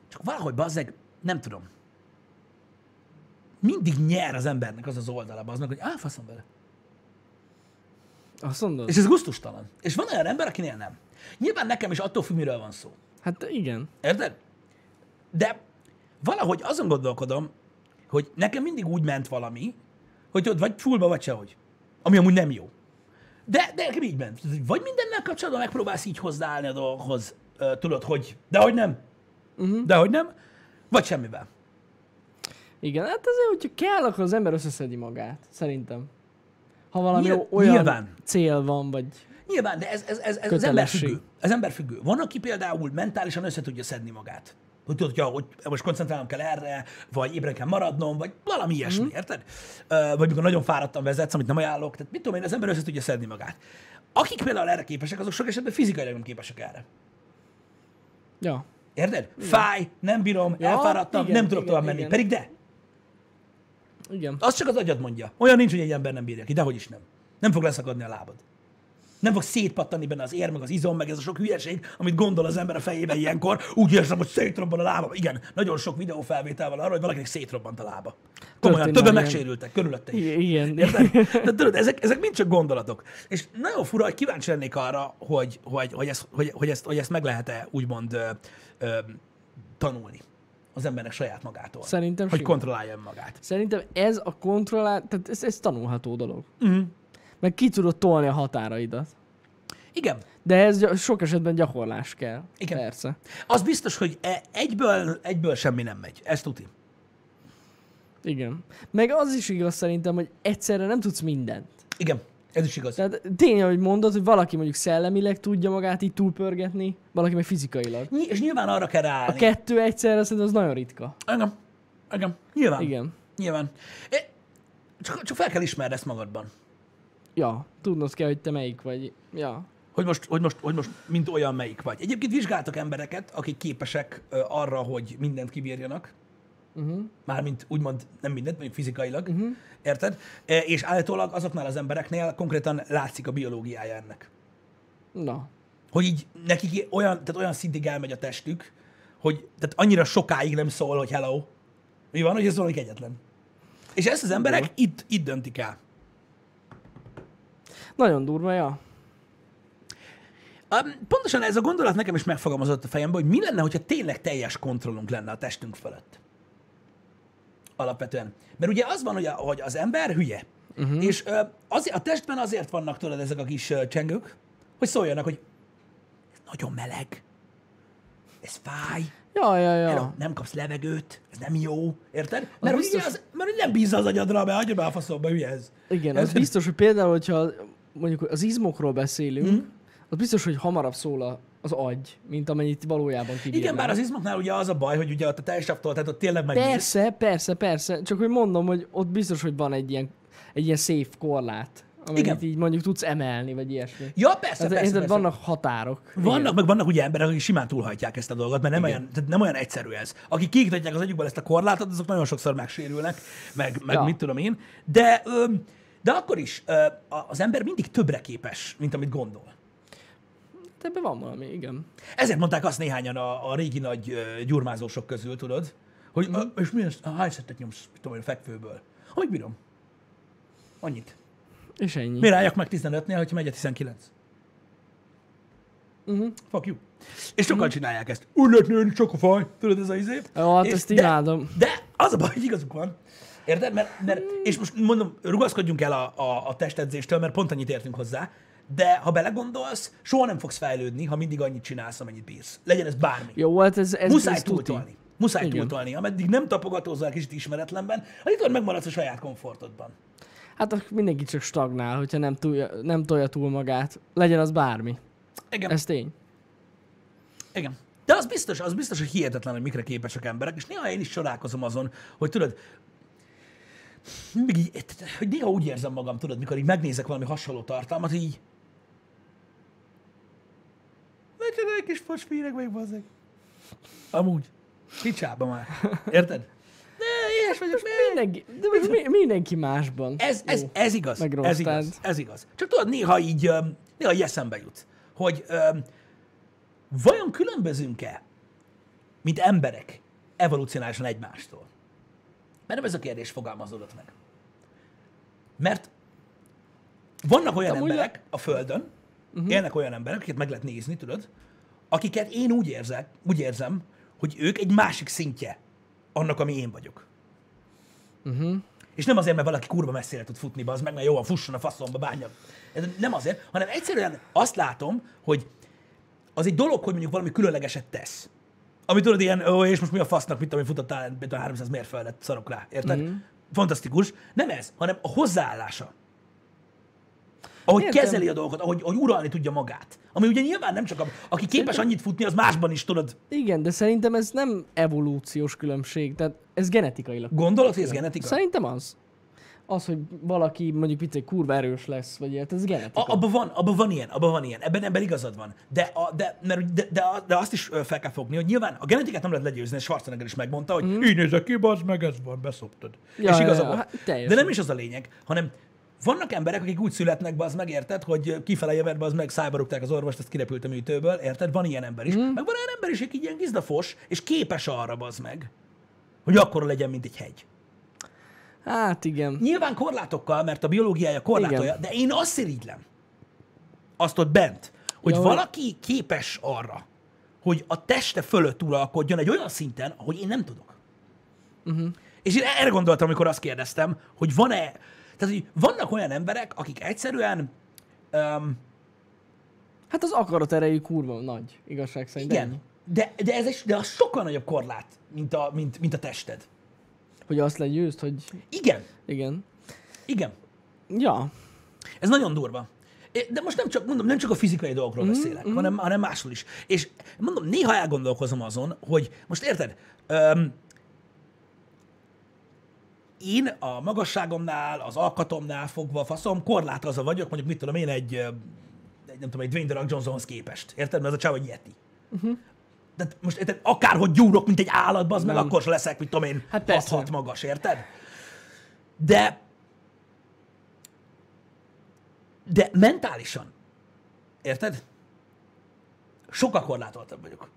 Csak valahogy bazzeg, nem tudom. Mindig nyer az embernek az az oldala, az meg, hogy áfaszom bele. Azt mondod? És ez gusztustalan. És van olyan ember, akinél nem. Nyilván nekem is attól függ, miről van szó. Hát igen. Érted? De valahogy azon gondolkodom, hogy nekem mindig úgy ment valami, hogy tudod, vagy fullba, vagy sehogy. Ami amúgy nem jó. De, de nekem így ment. Vagy mindennel kapcsolatban megpróbálsz így hozzáállni a dolgokhoz, tudod, hogy de hogy nem. Uh-huh. De hogy nem. Vagy semmivel. Igen, hát azért, hogyha kell, akkor az ember összeszedi magát. Szerintem. Ha valami Nyilv- olyan nyilván. cél van, vagy... Nyilván, de ez, ez, ez, ez Kötelesség. ember függő. Ez ember függő. Van, aki például mentálisan össze tudja szedni magát. Hogy tudod, hogy, most koncentrálnom kell erre, vagy ébren kell maradnom, vagy valami ilyesmi, mm. érted? Vagy mikor nagyon fáradtan vezetsz, amit nem ajánlok. Tehát mit tudom én, az ember össze tudja szedni magát. Akik például erre képesek, azok sok esetben fizikailag nem képesek erre. Ja. Érted? Fáj, nem bírom, Ja, elfáradtam, igen, nem tudok igen, tovább menni. igen. Pedig de, Igen. az csak az agyad mondja. Olyan nincs, hogy egy ember nem bírja ki, dehogy is nem. Nem fog leszakadni a lábad. Nem fog szétpattani benne az ér, meg az izom, meg ez a sok hülyeség, amit gondol az ember a fejébe ilyenkor. Úgy érzem, hogy szétrobban a lába. Igen, nagyon sok videófelvétel van arról, hogy valakinek szétrobbant a lába. Komolyan, többen megsérültek, körülötte is. I- igen. Érted? De tudod, ezek, ezek mind csak gondolatok. És nagyon fura, hogy kíváncsi lennék arra, hogy, hogy, hogy, ezt, hogy, hogy, ezt, hogy ezt meg lehet-e úgymond ö, ö, tanulni az embernek saját magától. Szerintem Hogy simán. kontrollálja magát. Szerintem ez a kontrollál, tehát ez, ez tanulható dolog. Uh-huh. Meg ki tudod tolni a határaidat. Igen. De ez sok esetben gyakorlás kell. Igen. Persze. Az biztos, hogy e- egyből, egyből semmi nem megy. Ez tuti. Igen. Meg az is igaz szerintem, hogy egyszerre nem tudsz mindent. Igen, ez is igaz. Tehát tény, hogy mondod, hogy valaki mondjuk szellemileg tudja magát így túlpörgetni, valaki meg fizikailag. Ny- és nyilván arra kell ráállni. A kettő egyszerre szerintem az nagyon ritka. Igen. Igen. Nyilván. Igen. Nyilván. É, Csak, csak fel kell ismerni ezt magadban. Ja, tudnod kell, hogy te melyik vagy. Ja. Hogy most, hogy, most, hogy most mint olyan melyik vagy. Egyébként vizsgáltak embereket, akik képesek arra, hogy mindent kibírjanak. Uh-huh. Mármint úgymond nem mindent, mondjuk fizikailag. Uh-huh. Érted? E, És állítólag azoknál az embereknél konkrétan látszik a biológiája ennek. Na. Hogy így nekik olyan, tehát olyan szintig elmegy a testük, hogy tehát annyira sokáig nem szól, hogy hello. Mi van, hogy ez valami egyetlen. És ezt az emberek itt, itt döntik el. Nagyon durva, ja. Pontosan ez a gondolat nekem is megfogalmazott a fejemben, hogy mi lenne, hogyha tényleg teljes kontrollunk lenne a testünk fölött. Alapvetően. Mert ugye az van, hogy, a, hogy az ember hülye. Uh-huh. És ö, azért, a testben azért vannak tudod ezek a kis ö, csengők, hogy szóljanak, hogy ez nagyon meleg, ez fáj, Ja, ja, Hello, ja. nem kapsz levegőt, ez nem jó, érted? Mert, hogy biztos- az, mert nem bízza az agyadra, mert hagyja be a faszomba, hülye ez. Igen, az Érted? biztos, hogy például, hogyha mondjuk az izmokról beszélünk, mm. Az biztos, hogy hamarabb szól az agy, mint amennyit valójában kibír. Igen, bár az izmoknál ugye az a baj, hogy ugye ott a teljesaptól, tehát ott tényleg megnéz. Persze, persze, persze. Csak hogy mondom, hogy ott biztos, hogy van egy ilyen, egy ilyen safe korlát, amit Igen. így mondjuk tudsz emelni, vagy ilyesmi. Ja, persze, Hát persze, érted, persze. vannak határok. Vannak, meg vannak ugye emberek, akik simán túlhajtják ezt a dolgot, mert nem, olyan, tehát nem olyan egyszerű ez. Akik kiiktatják az agyukból ezt a korlátot, azok nagyon sokszor megsérülnek, meg, meg Ja. mit tudom én. De, de akkor is az ember mindig többre képes, mint amit gondol. Hát Ebben van valami, igen. Ezért mondták azt néhányan a, a régi nagy gyurmázósok közül, tudod, hogy mm. és mi ez, hány szettet nyomsz, mit tudom én, a fekvőből? Hogy bírom? Annyit. És ennyi. Miért álljak meg 15-nél, hogyha megy a 19? Uh-huh. Fuck you. És sokan csinálják ezt. Úgy lehet nőni, csak a faj. Tudod, ez a izé. Jó, hát És ezt de- imádom. De az a baj, hogy igazuk van. Érted? Mert, mert, és most mondom, rugaszkodjunk el a, a, a testedzéstől, mert pont annyit értünk hozzá, de ha belegondolsz, soha nem fogsz fejlődni, ha mindig annyit csinálsz, amennyit bírsz. Legyen ez bármi. Jó, hát ez, ez, Muszáj ez tuti. túltolni. Muszáj Igen. túltolni. Ameddig nem tapogatózol kicsit ismeretlenben, addig megmaradsz a saját komfortodban. Hát mindenki csak stagnál, hogyha nem, túlja, nem tolja túl magát. Legyen az bármi. Igen. Ez tény. Igen. De az biztos, az biztos, hogy hihetetlen, hogy mikre képesek emberek, és néha én is csodálkozom azon, hogy tudod, így, hogy néha úgy érzem magam, tudod, mikor így megnézek valami hasonló tartalmat, így Micsoda egy kis fosfírek még bazzeg. Amúgy. Picsába már. Érted? Ne, ilyes vagyok, ne. Mindenki, de mi, mindenki másban. Ez, ez, Jó. ez igaz. Meg ez igaz. Ez igaz. Csak tudod, néha így, néha így eszembe jut, hogy öm, vajon különbözünk-e, mint emberek, evolúcionálisan egymástól? Mert nem ez a kérdés fogalmazódott meg. Mert vannak olyan Amúgy emberek a Földön, uh-huh. élnek olyan emberek, akiket meg lehet nézni, tudod, akiket én úgy, érzek, úgy érzem, hogy ők egy másik szintje annak, ami én vagyok. Uh-huh. És nem azért, mert valaki kurva messzire tud futni, az meg, mert jó, fusson a faszomba, bánja. Ez nem azért, hanem egyszerűen azt látom, hogy az egy dolog, hogy mondjuk valami különlegeset tesz. Ami tudod, ilyen, ó, és most mi a fasznak, mit tudom, én futottál, mint a 300 mérföldet, szarok rá, érted? Mm. Fantasztikus. Nem ez, hanem a hozzáállása. Ahogy Értem. kezeli a dolgokat, ahogy, ahogy uralni tudja magát. Ami ugye nyilván nem csak a, aki képes annyit futni, az másban is tudod. Igen, de szerintem ez nem evolúciós különbség, tehát ez genetikailag. Gondolod, hogy ez genetika? Szerintem az. Az, hogy valaki mondjuk egy kurva erős lesz, vagy ilyet, ez genetika. A, abban van, abban van ilyen, abban van ilyen. Ebben, ebben igazad van. De, a, de, mert, de, de, de, azt is fel kell fogni, hogy nyilván a genetikát nem lehet legyőzni, és Schwarzenegger is megmondta, hogy mm. így nézek ki, bazd meg, ez van, beszoptad. Ja, és ja, igaza ja, volt. hát de nem is az a lényeg, hanem vannak emberek, akik úgy születnek, az megérted, hogy kifele jövet, az meg szájba rúgták az orvost, azt kirepült a műtőből, érted? Van ilyen ember is. Mm. Meg van olyan ember is, aki ilyen gizdafos, és képes arra, az meg, hogy akkor legyen, mint egy hegy. Hát igen. Nyilván korlátokkal, mert a biológiája korlátolja, Igen. de én azt irigylem, azt ott bent, hogy hogy- valaki képes arra, hogy a teste fölött uralkodjon egy olyan szinten, ahogy én nem tudok. Uh-huh. És én erre gondoltam, amikor azt kérdeztem, hogy van-e, tehát hogy vannak olyan emberek, akik egyszerűen, um, Hát az akarat erejű kurva nagy, igazság szerint. igen, ennyi. de, de ez egy, de az sokkal nagyobb korlát, mint a, mint, mint a tested. Hogy azt legyőzt, hogy Igen, igen. igen. Ja. Ez nagyon durva. De most nem csak, mondom, nem csak a fizikai dolgokról Mhm, beszélek, mm-hmm. hanem, hanem másról is. És mondom, néha elgondolkozom azon, hogy most érted, öm, én a magasságomnál, az alkatomnál fogva faszom, korlátozva vagyok, mondjuk mit tudom én, egy, egy nem tudom, egy Dwayne The Rock Johnsonhoz képest. Érted? Mert ez a csáv egy yeti. Uh-huh. De most érted, akárhogy gyúrok, mint egy állat, az meg Mhm. Akkor leszek, mit tudom én, Hát persze. 6 magas, érted? De de mentálisan, érted? Sokkal korlátoltabb vagyok.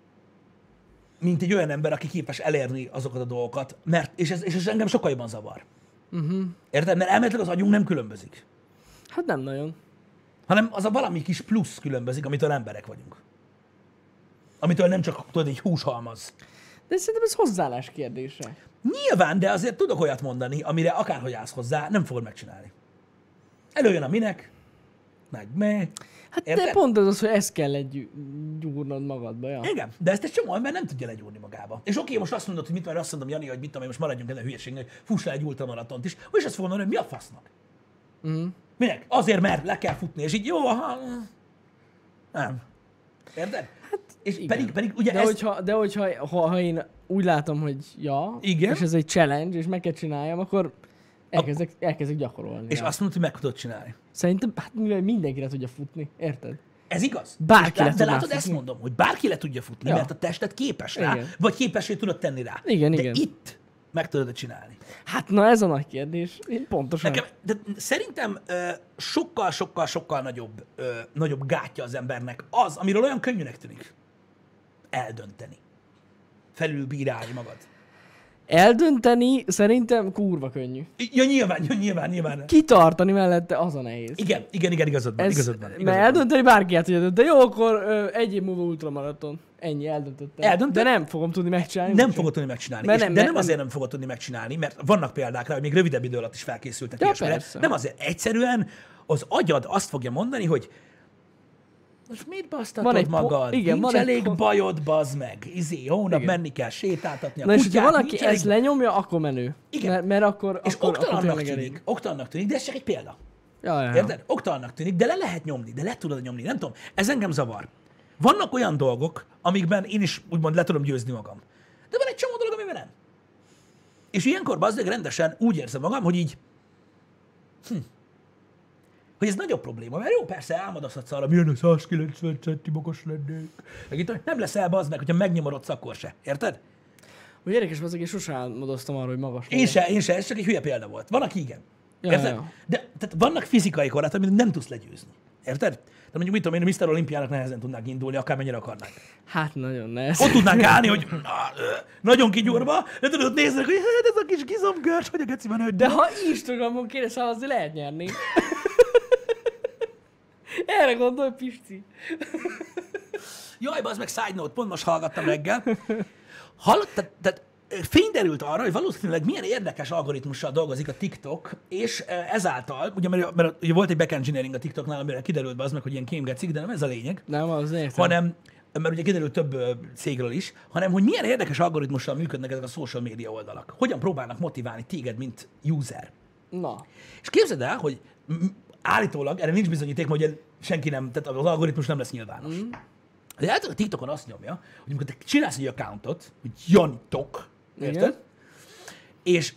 Mint egy olyan ember, aki képes elérni azokat a dolgokat, mert, és ez, és ez engem sokkal jobban zavar. Uh-huh. Érted? Mert elméletileg az agyunk nem különbözik, Hát nem nagyon. hanem az a valami kis plusz különbözik, amitől emberek vagyunk. Amitől nem csak tudod, egy húshalmaz. De szerintem ez hozzáállás kérdése. Nyilván, de azért tudok olyat mondani, amire akárhogy állsz hozzá, nem fogod megcsinálni. Előjön a minek, meg me. Hát Érted? de pont az az, hogy ezt kell egy gyúrnod magadba, ja. Igen, de ezt egy csomó ember nem tudja legyúrni magába. És oké, most azt mondod, hogy mit mert azt mondom, Jani, hogy mit tudom, most maradjunk ennél a hülyeségnél, hogy fuss le egy ultramaratont is, és azt fogom mondani, hogy mi a fasznak? Mhm. Minek? Azért, mert le kell futni, és így jó, aha. Nem. Érted? Hát, és igen. pedig, pedig ugye De ezt, hogyha, de hogyha ha, ha én úgy látom, hogy ja, Igen. és ez egy challenge, és meg kell csináljam, akkor elkezdek, elkezdek gyakorolni. és azt mondod, hogy meg tudod csinálni. Szerintem, hát mivel mindenki le tudja futni, érted? Ez igaz? Bárki le lát- De látod, ezt futni. mondom, hogy bárki le tudja futni, Ja. mert a tested képes rá, Igen. vagy képessé tudod tenni rá. Igen, de igen. itt meg tudod csinálni. Hát na ez a nagy kérdés. Én pontosan. Nekem, de szerintem ö, sokkal, sokkal, sokkal nagyobb, ö, nagyobb gátja az embernek az, amiről olyan könnyűnek tűnik. Eldönteni. Felülbírálni magad. Eldönteni szerintem kurva könnyű. Ja, nyilván, nyilván, nyilván. Kitartani mellette az a nehéz. Igen, igen, igen, igazad van, Ez, igazad van. mert Igazad van. eldönteni bárki át tudja dönteni. Jó, akkor ö, egy év múlva ultramaraton. Ennyi, eldöntöttem. Eldöntöd? De nem fogom tudni megcsinálni. Nem fogod tudni megcsinálni. Mert És, nem, de mert nem azért nem- fogod tudni megcsinálni, mert vannak példák rá, hogy még rövidebb idő alatt is felkészültek Ja, ilyesmire. persze. Nem azért. Egyszerűen az agyad azt fogja mondani, hogy most mit basztatod Van egy po- magad? igen, Nincs van elég pont- bajod, bazd meg. Izé, hónap Igen. menni kell, sétáltatni a Na és hogyha kutyát, valaki nincs ezt elég... lenyomja, akkor menő. Igen. Mert, mert akkor, És akkor, akkor oktalannak tényleg tűnik, elég. oktalannak tűnik, de ez csak egy példa. Ja, ja. Érted? Oktalannak tűnik, de le lehet nyomni, de le tudod nyomni. Nem tudom, ez engem zavar. Vannak olyan dolgok, amikben én is úgymond le tudom győzni magam. De van egy csomó dolog, amiben nem. És ilyenkor bazdeg rendesen úgy érzem magam, hogy így, hm, hogy ez nagyobb probléma, mert jó, persze álmodozhatsz arra, milyen a 190 centi magas lennék. Meg itt nem lesz el, bazd meg, hogyha megnyomorodsz, akkor se. Érted? Hogy érdekes, az én sosem álmodoztam arra, hogy magas Én se, én se, ez csak egy hülye példa volt. Van, aki igen. Ja, Érted? ja. De tehát vannak fizikai korlát, amit nem tudsz legyőzni. Érted? De mondjuk mit tudom én, a Mr. Olimpiának nehezen tudnánk indulni, akármennyire akarnánk. Hát nagyon nehéz. Ott tudnánk állni, hogy (laughs) nagyon kigyúrva, de tudod, néznek, hogy hát ez a kis gizomgörs, hogy a geciben. De ha Instagramon kéne szavazni, lehet nyerni. (laughs) Erre gondolj, Pisti. Jaj, az meg side note, pont most hallgattam reggel. Hallott, tehát, tehát fény derült arra, hogy valószínűleg milyen érdekes algoritmussal dolgozik a TikTok, és ezáltal, ugye, mert, mert ugye volt egy back engineering a TikToknál, amire kiderült be az meg, hogy ilyen kémgecik, de nem ez a lényeg, Nem, az értem. hanem, mert ugye kiderült több cégről is, hanem hogy milyen érdekes algoritmussal működnek ezek a social media oldalak. Hogyan próbálnak motiválni téged, mint user. Na. És képzeld el, hogy állítólag, erre nincs bizonyíték, ugye senki nem, tehát az algoritmus nem lesz nyilvános. Mm. De általában a TikTokon azt nyomja, hogy amikor te csinálsz egy accountot, hogy Janitok, érted? Igen. És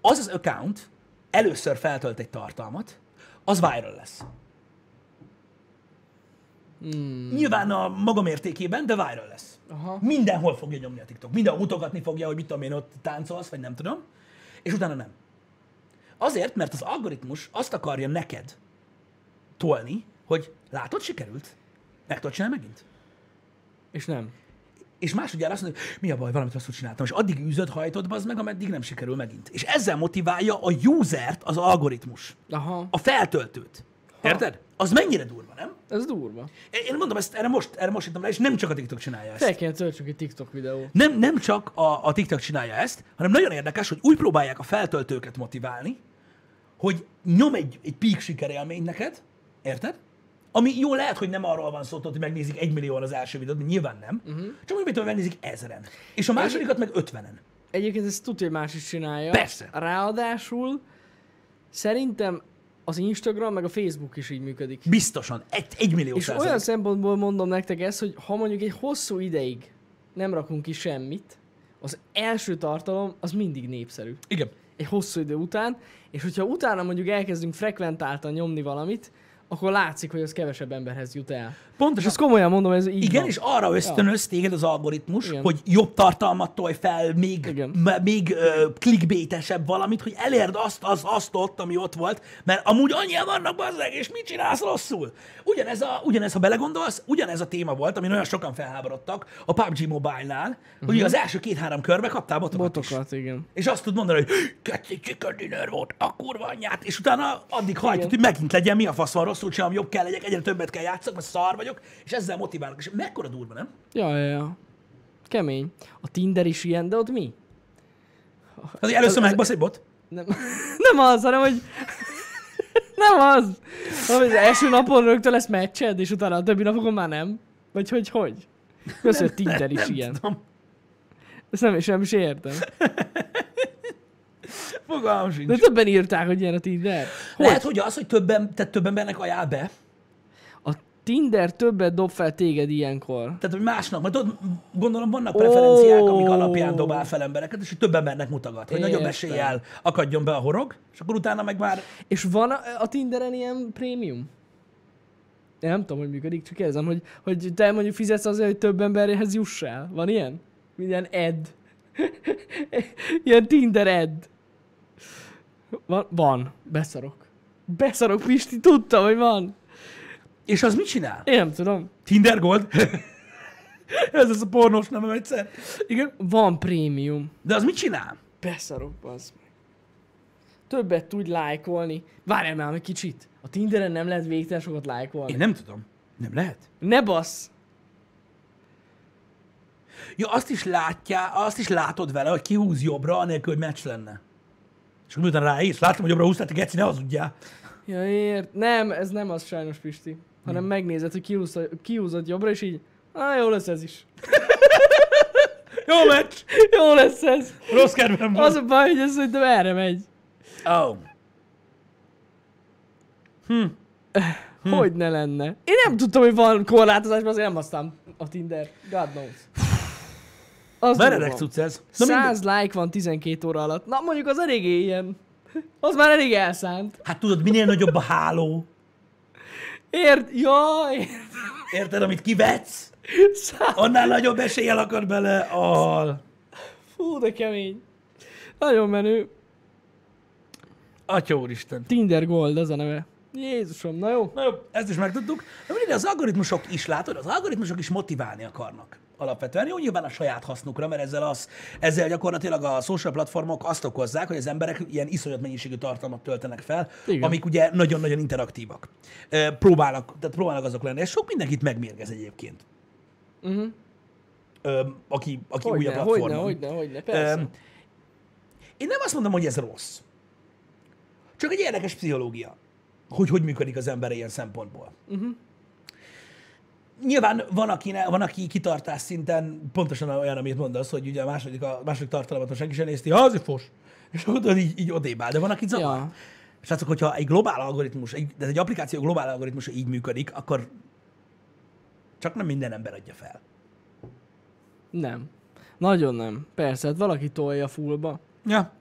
az az account először feltölt egy tartalmat, az viral lesz. Hmm. Nyilván a maga mértékében, de viral lesz. Aha. Mindenhol fogja nyomni a TikTok. Mindenhol mutogatni fogja, hogy mit tudom én, ott táncolsz, vagy nem tudom. És utána nem. Azért, mert az algoritmus azt akarja neked tolni, hogy látod, sikerült. Meg tudod csinálni megint. És nem. És másodjára azt mondja, hogy mi a baj, valamit rosszul csináltam. És addig űzöd, hajtod az meg, ameddig nem sikerül megint. És ezzel motiválja a usert az algoritmus. Aha. A feltöltőt. Érted? Az mennyire durva, nem? Ez durva. Én mondom, ezt erre most, erre most hittem rá, és nem csak a TikTok csinálja ezt. Fel kéne töltsünk egy TikTok videó. Nem, nem csak a, a TikTok csinálja ezt, hanem nagyon érdekes, hogy úgy próbálják a feltöltőket motiválni, hogy nyom egy, egy peak sikerélményt neked, érted? Ami jó lehet, hogy nem arról van szó, hogy megnézik egy millióan az első videót, nyilván nem. Uh-huh. Csak mondjuk, hogy megnézik ezeren. És a másodikat meg ötvenen. Egyébként ezt tudja, hogy más is csinálja. Persze. Ráadásul szerintem az Instagram meg a Facebook is így működik. Biztosan. Egy, egy millió És százalék. olyan szempontból mondom nektek ezt, hogy ha mondjuk egy hosszú ideig nem rakunk ki semmit, az első tartalom az mindig népszerű. Igen. Egy hosszú idő után, és hogyha utána mondjuk elkezdünk frekventáltan nyomni valamit, akkor látszik, hogy az kevesebb emberhez jut el. És Pontosan. ezt komolyan mondom, ez így Igen, van. és arra ösztönöz téged az algoritmus, Igen. hogy jobb tartalmat tolj fel, még, m- még uh, clickbaitesebb valamit, hogy elérd azt, az, azt ott, ami ott volt, mert amúgy annyian vannak bazzeg, és mit csinálsz rosszul? Ugyanez, a, ugyanez, ha belegondolsz, ugyanez a téma volt, ami nagyon sokan felháborodtak a PUBG Mobile-nál, uh-huh. hogy az első két-három körbe kaptál botokat, is. Botokat, igen. És azt tud mondani, hogy kettő chicken dinner volt, a kurva anyját, és utána addig hajtod, hogy megint legyen, mi a fasz van, rosszul csinálom, jobb kell legyek, egyre többet kell játszok, mert szar vagyok, és ezzel motiválok. És mekkora durva, nem? Ja, ja, ja. Kemény. A Tinder is ilyen, de ott mi? Az először megbasz egy bot? Nem, (laughs) nem az, hanem hogy... (laughs) nem az. Hanem az első napon rögtön lesz meccsed, és utána a többi napokon már nem. Vagy hogy hogy? Köszönöm, Tinder is nem ilyen. Tudom. Ezt nem is, nem is értem. Fogalmam sincs. De többen írták, hogy ilyen a Tinder. Hogy? Lehet, hogy az, hogy többen, tehát több embernek ajánl be, Tinder többet dob fel téged ilyenkor. tehát hogy másnak, mert tudod, gondolom vannak preferenciák, amik Ó. alapján dobál fel embereket, és hogy több embernek mutogat, hogy nagyobb Értem. eséllyel akadjon be a horog, és akkor utána meg már És van a, a Tinderen ilyen prémium? Én nem tudom, hogy működik, csak kérdezem, hogy, hogy te mondjuk fizetsz azért, hogy több emberhez jussál. Van ilyen? Milyen ed. (laughs) ilyen Tinder ed. Van, van. Beszarok. Beszarok, Pisti, tudtam, hogy van. És az mit csinál? Én nem tudom. Tinder Gold? (laughs) Ez az a pornós nevem egyszer. Igen. Van prémium. De az mit csinál? Beszarok, bazd meg. Többet tudj lájkolni. Várjál már egy kicsit. A Tinderen nem lehet végtelen sokat lájkolni. Én nem tudom. Nem lehet. Ne bassz! Ja, azt is látja, azt is látod vele, hogy kihúz jobbra, anélkül, hogy meccs lenne. És akkor miután ráírsz, látom, hogy jobbra húztál, te geci, ne hazudjál. Ja, ért. Nem, ez nem az sajnos, Pisti. Hanem megnézed, hogy kihúzod, kihúzod jobbra, és így, á, jó lesz ez is. (laughs) Jó meccs! (laughs) Jó lesz ez. Rossz kedvem van. Az a baj, hogy ez szerintem erre megy. Oh. Hm. Hogy ne lenne? Én nem tudtam, hogy van korlátozás, mert azért nem használom a Tinder. God knows. Az Meredek cucc ez. Na mindegy. 100 like van 12 óra alatt. Na mondjuk az eléggé ilyen. Az már elég elszánt. Hát tudod, minél nagyobb a háló. Ért? Jaj! Érted, amit kivetsz? Szá- Annál nagyobb eséllyel akad bele a... Fú, de kemény. Nagyon menő. Atya úristen. Tinder Gold, az a neve. Jézusom, na jó. Na jó, ezt is megtudtuk. De mindegy, az algoritmusok is, látod, az algoritmusok is motiválni akarnak alapvetően. Jó, nyilván a saját hasznukra, mert ezzel, az, ezzel gyakorlatilag a social platformok azt okozzák, hogy az emberek ilyen iszonyat mennyiségű tartalmat töltenek fel, Igen. amik ugye nagyon-nagyon interaktívak. Ö, Próbálnak, tehát próbálnak azok lenni. Ez sok mindenkit megmérgez egyébként. Uh-huh. Ö, aki, aki új a Hogyne, platformon. hogyne, hogyne, hogyne, persze. Öm, Én nem azt mondom, hogy ez rossz. Csak egy érdekes pszichológia, hogy hogy működik az ember ilyen szempontból. Uh-huh. Nyilván van, aki, ne, van, aki kitartás szinten pontosan olyan, amit mondasz, hogy ugye a második, a második tartalmat senki sem nézti, ha, az fos. És akkor így, így odébb áll. De van, aki zavar. Ja. Srácok, hogyha egy globál algoritmus, egy, de egy applikáció globál algoritmus így működik, akkor csak nem minden ember adja fel. Nem. Nagyon nem. Persze, hát valaki tolja fullba. Ja.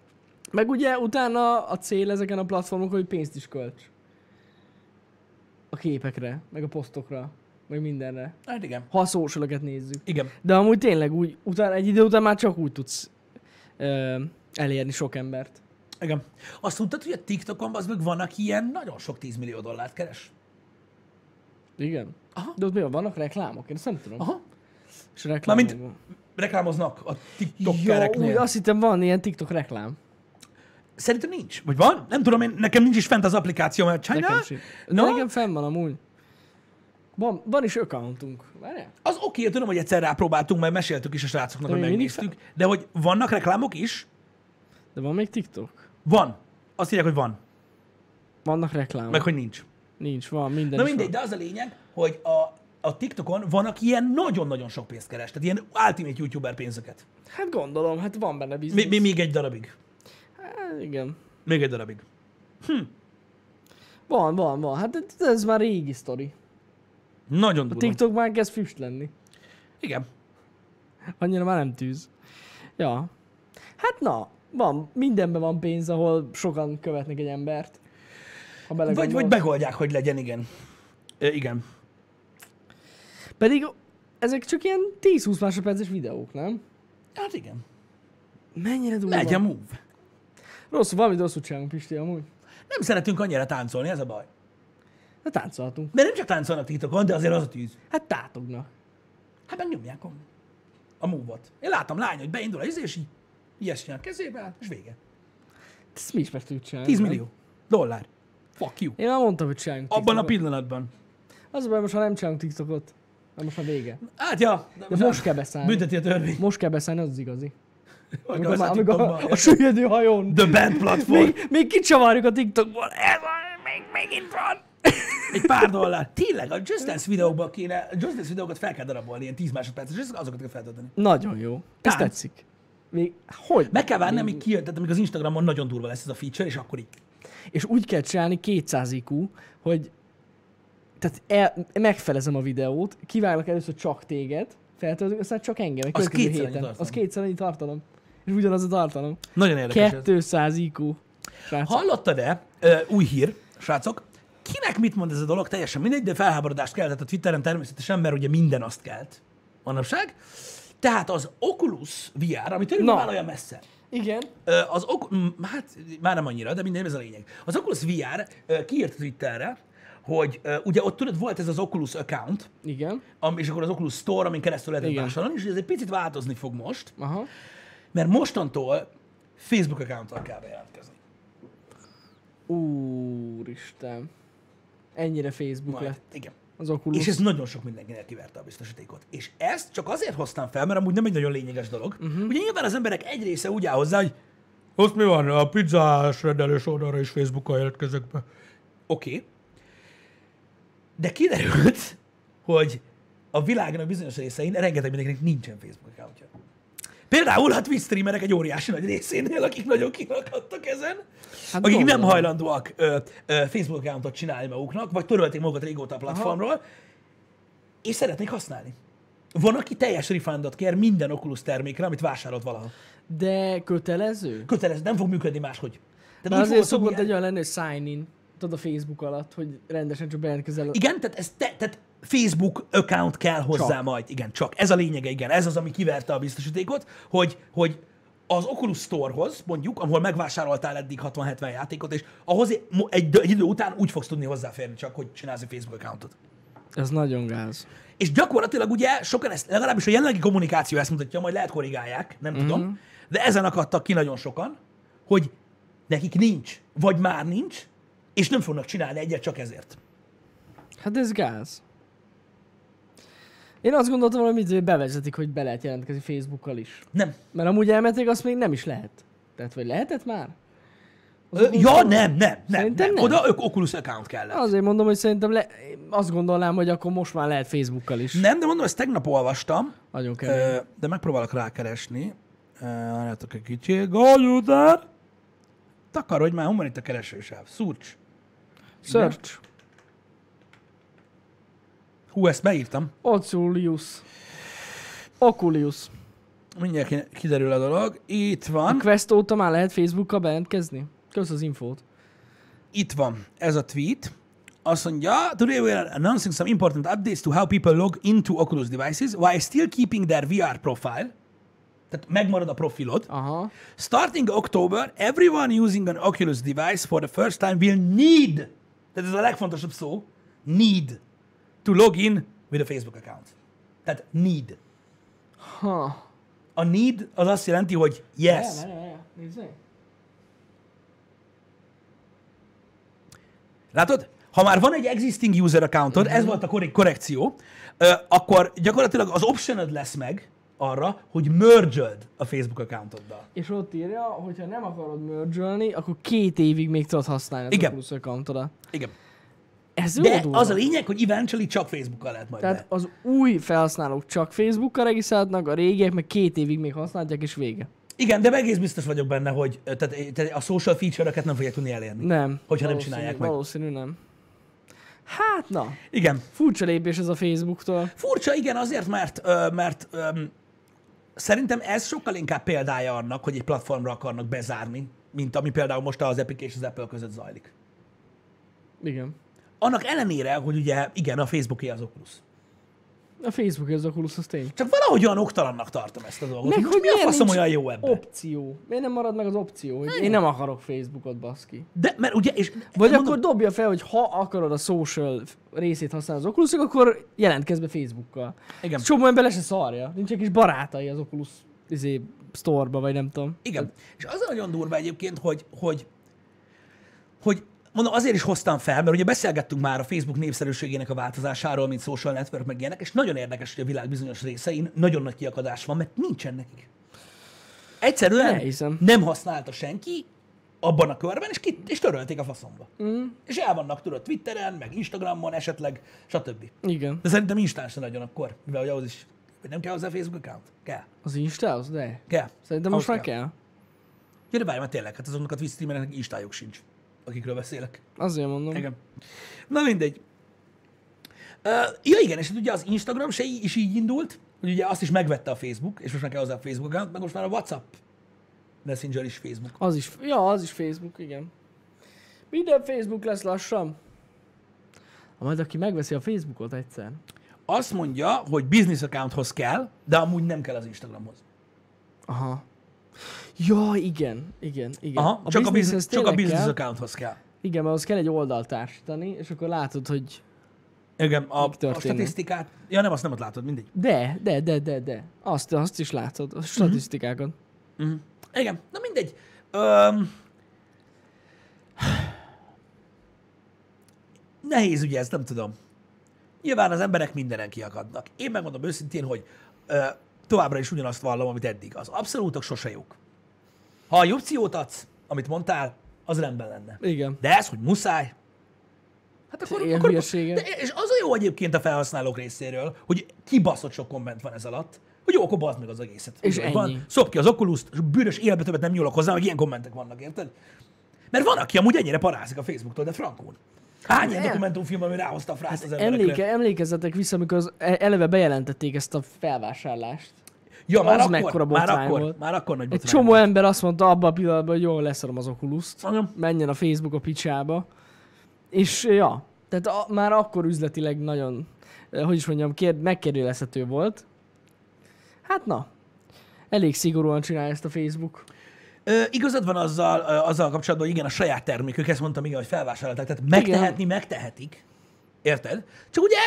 Meg ugye utána a cél ezeken a platformokon, hogy pénzt is költs. A képekre, meg a posztokra, meg mindenre. Hát igen. Ha a social nézzük. Igen. De amúgy tényleg úgy, utána, egy idő után már csak úgy tudsz ö, elérni sok embert. Igen. Azt tudtad, hogy a TikTokon az meg van, aki ilyen nagyon sok 10 millió dollárt keres? Igen. Aha. De ott mi van? Vannak reklámok? Én ezt nem tudom. Aha. És reklámok Mármint reklámoznak a Ja, TikTokereknél. úgy, azt hittem van ilyen TikTok reklám. Szerintem nincs. Vagy van? Nem tudom, én, nekem nincs is fent az applikáció, mert China. Nekem, sem. No? Nekem fenn van amúgy. Van, van is accountunk. Várjál? Az oké, okay, tudom, hogy egyszer rápróbáltunk, mert meséltük is a srácoknak, De hogy megnéztük. De hogy vannak reklámok is? De van még TikTok? Van. Azt írják, hogy van. Vannak reklámok. Meg, hogy nincs. Nincs, van, minden Na mindegy, van. de az a lényeg, hogy a, a TikTokon van, aki ilyen nagyon-nagyon sok pénzt keres. Tehát ilyen ultimate youtuber pénzeket. Hát gondolom, hát van benne biznisz. mi, még egy darabig. Hát, igen. Még egy darabig. Van, van, van. Hát ez- ez már régi sztori. Nagyon A durva. TikTok már kezd füst lenni. Igen. Annyira már nem tűz. Ja. Hát na, van, mindenben van pénz, ahol sokan követnek egy embert. Ha Vagy, vagy megoldják, hogy legyen, igen. Ö, igen. Pedig ezek csak ilyen 10-20 másodperces videók, nem? Hát igen. Mennyire durva. Megy a move. Rosszul, valamit rosszul csinálunk, Pisti, amúgy. Nem szeretünk annyira táncolni, ez a baj. Hát táncolhatunk. Mert nem csak táncolnak TikTokon, de azért az a tűz. Hát tátognak. Hát megnyomják a, a move-ot. Én látom lány, hogy beindul a izé, és így ilyes csinál kezébe, és vége. Ezt mi is meg tudjuk csinálni. 10 nem? millió dollár. Fuck you. Én már mondtam, hogy csináljunk Abban a TikTokot. pillanatban. Az a baj, most ha nem csinálunk TikTokot, mert most már vége. Hát ja. De most kell beszállni. Bünteti a törvény. Most kell beszállni, az az igazi. Amikor már, a amikor a, a süllyedő hajón. The Band platform. Még, még kicsavarjuk a TikTokból. Ez a, még, még itt van. Egy pár dollár. Tényleg, a Just Dance videókban kéne, a Just Dance videókat fel kell darabolni, ilyen 10 másodperces, és azokat kell feltölteni. Nagyon jó. Ez tetszik. Még, hogy? Meg kell várni, amíg kijön, tehát amíg az Instagramon nagyon durva lesz ez a feature, és akkor így. És úgy kell csinálni 200 IQ, hogy tehát el, megfelezem a videót, kiváglak először csak téged, feltöltök, aztán csak engem. Az kétszer annyi héten. tartalom. Az kétszer annyi tartalom. És ugyanaz a tartalom. Nagyon érdekes ez. 200 IQ. Srácok. Hallottad-e, ö, új hír, srácok, kinek mit mond ez a dolog, teljesen mindegy, de felháborodást keltett a Twitteren természetesen, mert ugye minden azt kelt manapság. Tehát az Oculus VR, ami tényleg áll olyan messze, Igen. Az ok- hát már nem annyira, de minden ez a lényeg. Az Oculus VR kiírt a Twitterre, hogy ö, ugye ott tudod, volt ez az Oculus account, Igen. am- és akkor az Oculus Store, amin keresztül lehetett vásárolni, és ez egy picit változni fog most, Aha. mert mostantól Facebook accounttal kell bejelentkezni. Úristen. Ennyire Facebook Majd, lett igen. az Oculus. És ez nagyon sok mindenkinek kiverte a biztosítékot. És ezt csak azért hoztam fel, mert amúgy nem egy nagyon lényeges dolog. Uh-huh. Ugye nyilván az emberek egy része úgy áll hozzá, hogy azt mi van, a pizzás rendelős oldalra is Facebookkal jelentkezek be. Oké. Okay. De kiderült, hogy a világnak bizonyos részein rengeteg mindenkinek nincsen Facebook accountja. Például a Twitch streamerek egy óriási nagy részénél, akik nagyon kirakadtak ezen, Hát akik nem gondolom. hajlandóak ö, ö, Facebook accountot csinálni maguknak, vagy törölték magukat régóta a platformról, és szeretnék használni. Van, aki teljes refundot kér minden Oculus termékre, amit vásárolt valaha. De kötelező? Kötelező, nem fog működni máshogy. Úgy azért fogod szokott tudni- egy olyan lenni, hogy sign in. Tudod a Facebook alatt, hogy rendesen csak bejelentkezel. Igen, tehát, ez te, tehát Facebook account kell hozzá Csak. majd. Igen, csak. Ez a lényege, igen. Ez az, ami kiverte a biztosítékot, hogy, hogy az Oculus Storehoz, mondjuk, ahol megvásároltál eddig 60-70 játékot, és ahhoz egy, egy idő után úgy fogsz tudni hozzáférni csak, hogy csinálsz egy Facebook accountot. Ez nagyon gáz. És gyakorlatilag ugye sokan ezt, legalábbis a jelenlegi kommunikáció ezt mutatja, majd lehet korrigálják, nem Mhm. tudom, de ezen akadtak ki nagyon sokan, hogy nekik nincs, vagy már nincs, és nem fognak csinálni egyet csak ezért. Hát ez gáz. Én azt gondoltam, hogy bevezetik, hogy be lehet jelentkezni Facebookkal is. Nem. Mert amúgy elmeték, azt még nem is lehet. Tehát, vagy lehetett már? Ö, ja, nem, nem, nem. Szerintem nem. nem. Oda Oculus account kellett. Azért mondom, hogy szerintem le... azt gondolnám, hogy akkor most már lehet Facebookkal is. Nem, de mondom, ezt tegnap olvastam, Nagyon ö, de megpróbálok rákeresni. Ö, Várjátok egy kicsit. Gagyutár! Takarodj már, hol van itt a keresősáv? Search. Search. Hú, ezt beírtam. Oculius. Oculius. Mindjárt ki- kiderül a dolog. Itt A van, Quest óta már lehet Facebookkal bejelentkezni? Kösz az infót. itt van ez a tweet. Azt mondja, today we are announcing some important updates to how people log into Oculus devices while still keeping their VR profile. Tehát megmarad a profilod. Aha. Starting October, everyone using an Oculus device for the first time will need, tehát ez a legfontosabb szó, need to log in with a Facebook account. Tehát need. Ha. A need az azt jelenti, hogy yes. Várjál, várjál, nézzél. Látod? Ha már van egy existing user accountod, ez volt a korrek- korrekció, akkor gyakorlatilag az optionod lesz meg arra, hogy merge a Facebook accountoddal. És ott írja, hogyha nem akarod merge akkor két évig még tudod használni Igen. Oculus accountodat. Igen. Ez jó De durva. az a lényeg, hogy eventually csak Facebookkal lehet majd Tehát be. az új felhasználók csak Facebookkal regisztrálnak, a régiek meg két évig még használják, és vége. Igen, de egész biztos vagyok benne, hogy tehát, tehát a social feature-öket nem fogják tudni elérni. Nem. Hogyha nem csinálják meg. Valószínű nem. Hát na, Igen. furcsa lépés ez a Facebooktól. Furcsa, igen, azért, mert, mert szerintem ez sokkal inkább példája annak, hogy egy platformra akarnak bezárni, mint ami például most az Epic és az Apple között zajlik. Igen. Annak ellenére, hogy ugye igen, a Facebooké az Oculus. A Facebook az Oculus, az tény. Csak valahogy olyan oktalannak tartom ezt a dolgot. Meg hogy mi a faszom olyan jó ebben? Opció. Miért nem marad meg az opció, hogy én nem akarok Facebookot, baszki. De, mert ugye, és Vagy mondom, akkor dobja fel, hogy ha akarod a social részét használni az oculus akkor jelentkezz be Facebookkal. Igen. Csomó ember le se szarja. Nincs egy kis barátai az Oculus izé, store-ba, vagy nem tudom. Igen. És az nagyon durva egyébként, hogy, hogy, hogy mondom, azért is hoztam fel, mert ugye beszélgettünk már a Facebook népszerűségének a változásáról, mint social network, meg ilyenek, és nagyon érdekes, hogy a világ bizonyos részein nagyon nagy kiakadás van, mert nincsen nekik. Egyszerűen Elhiszem. nem használta senki abban a körben, és, ki, és törölték a faszomba. Mm. És el vannak tudod Twitteren, meg Instagramon esetleg, stb. Igen. De szerintem Instán se nagyon akkor, mivel hogy ahhoz is, hogy nem kell hozzá Facebook account? Kell. Az Instához? De. Kell. Szerintem most már kell. Ja, de várj, mert tényleg, hát azoknak a Twitch streamereknek Instájuk sincs, akikről beszélek. Azért mondom. Igen. Na mindegy. Uh, ja igen, és hát ugye az Instagram se is így indult, hogy ugye azt is megvette a Facebook, és most már kell hozzá a Facebook account, meg most már a WhatsApp Messenger is Facebook. Az is, ja, az is Facebook, igen. Minden Facebook lesz lassan. Ha majd aki megveszi a Facebookot egyszer. Azt mondja, hogy business accounthoz kell, de amúgy nem kell az Instagramhoz. Aha. Ja, igen, igen, igen. Aha, csak, a business, csak a business kell. accounthoz kell. Igen, mert az kell egy oldalt társítani, és akkor látod, hogy Igen, a, a statisztikát, ja nem, azt nem ott látod, mindegy. de, de, de, de, de. Azt, azt is látod, a statisztikákat. Uh-huh. Igen, na mindegy. Öm... Nehéz ugye ez, nem tudom. Nyilván az emberek mindenen kiakadnak. Én megmondom őszintén, hogy ö, továbbra is ugyanazt vallom, amit eddig. Az abszolútok sose jók. Ha egy opciót adsz, amit mondtál, az rendben lenne. Igen. De ez, hogy muszáj, hát akkor, Ilyen akkor hülyesége. de, és az a jó egyébként a felhasználók részéről, hogy kibaszott sok komment van ez alatt, hogy jó, akkor bazd meg az egészet. És Tudod, Van, ennyi. szop ki az oculus és bűnös életbe többet nem nyúlok hozzá, hogy ilyen kommentek vannak, érted? Mert van, aki amúgy ennyire parázik a Facebooktól, de frankón. Hány ilyen Nem. dokumentumfilm, ami ráhozta a frászt az emberekre? Emléke, emlékezzetek vissza, amikor az e- eleve bejelentették ezt a felvásárlást. ja, már az akkor, mekkora már akkor, volt. már akkor nagy Egy csomó volt. ember azt mondta abban a pillanatban, hogy jó, leszarom az oculus menjen a Facebook a picsába. És ja, tehát a, már akkor üzletileg nagyon, hogy is mondjam, kér, megkérdőjelezhető volt. Hát na, elég szigorúan csinálja ezt a Facebook. Ö, igazad van azzal, ö, azzal kapcsolatban, hogy igen, a saját termékük, ezt mondtam, igen, hogy felvásárolták, tehát megtehetni, megtehetik, Érted? Csak ugye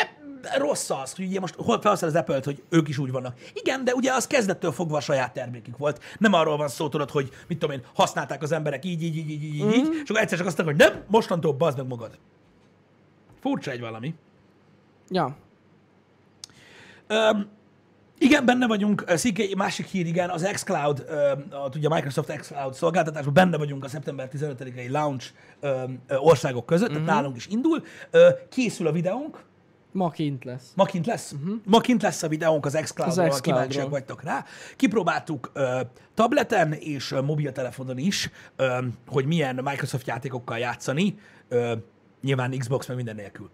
rossz az, hogy ugye most hol felhasznál az Apple-t, hogy ők is úgy vannak. Igen, de ugye az kezdettől fogva a saját termékük volt. Nem arról van szó, tudod, hogy mit tudom én, használták az emberek így, így, így, így, így, így, és akkor egyszer csak azt mondták, hogy nem, mostantól bazd meg magad. Furcsa egy valami. Ja. Öm, igen, benne vagyunk. Ö, Szike, másik hír, igen, az xCloud, öm, a, ugye a Microsoft xCloud szolgáltatásban benne vagyunk a szeptember 15-i launch ö, országok között, tehát nálunk is indul. Készül a videónk, Ma kint lesz. Ma kint lesz? Uh-huh. Ma kint lesz a videónk az xCloud-ról, Az kíváncsiak vagytok rá. Kipróbáltuk ö, tableten és ö, mobiltelefonon is, ö, hogy milyen Microsoft játékokkal játszani, ö, nyilván Xbox meg minden nélkül.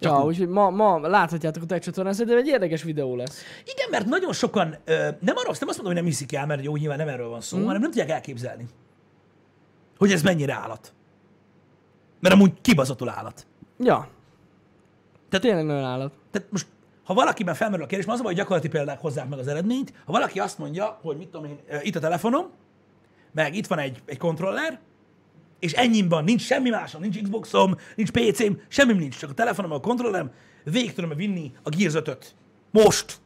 Csak ja, úgy. úgyhogy ma, ma láthatjátok a tech csatornán, szerintem egy érdekes videó lesz. Igen, mert nagyon sokan, ö, nem arról, nem azt mondom, hogy nem hiszik el, mert jó, nyilván nem erről van szó, mm. hanem nem tudják elképzelni, hogy ez mennyire állat. Mert amúgy kibaszatul állat. Ja. Tehát- Tényleg nagyon állat. Tehát most, ha valakiben felmerül a kérdés, az a baj, hogy gyakorlati példák hozzák meg az eredményt, ha valaki azt mondja, hogy mit tudom én, itt a telefonom, meg itt van egy, egy kontroller, és ennyi van, nincs semmi másom, nincs Xboxom, nincs PC-m, semmi nincs, csak a telefonom, a kontrollerem, végig tudom vinni a Gears 5-öt. Most.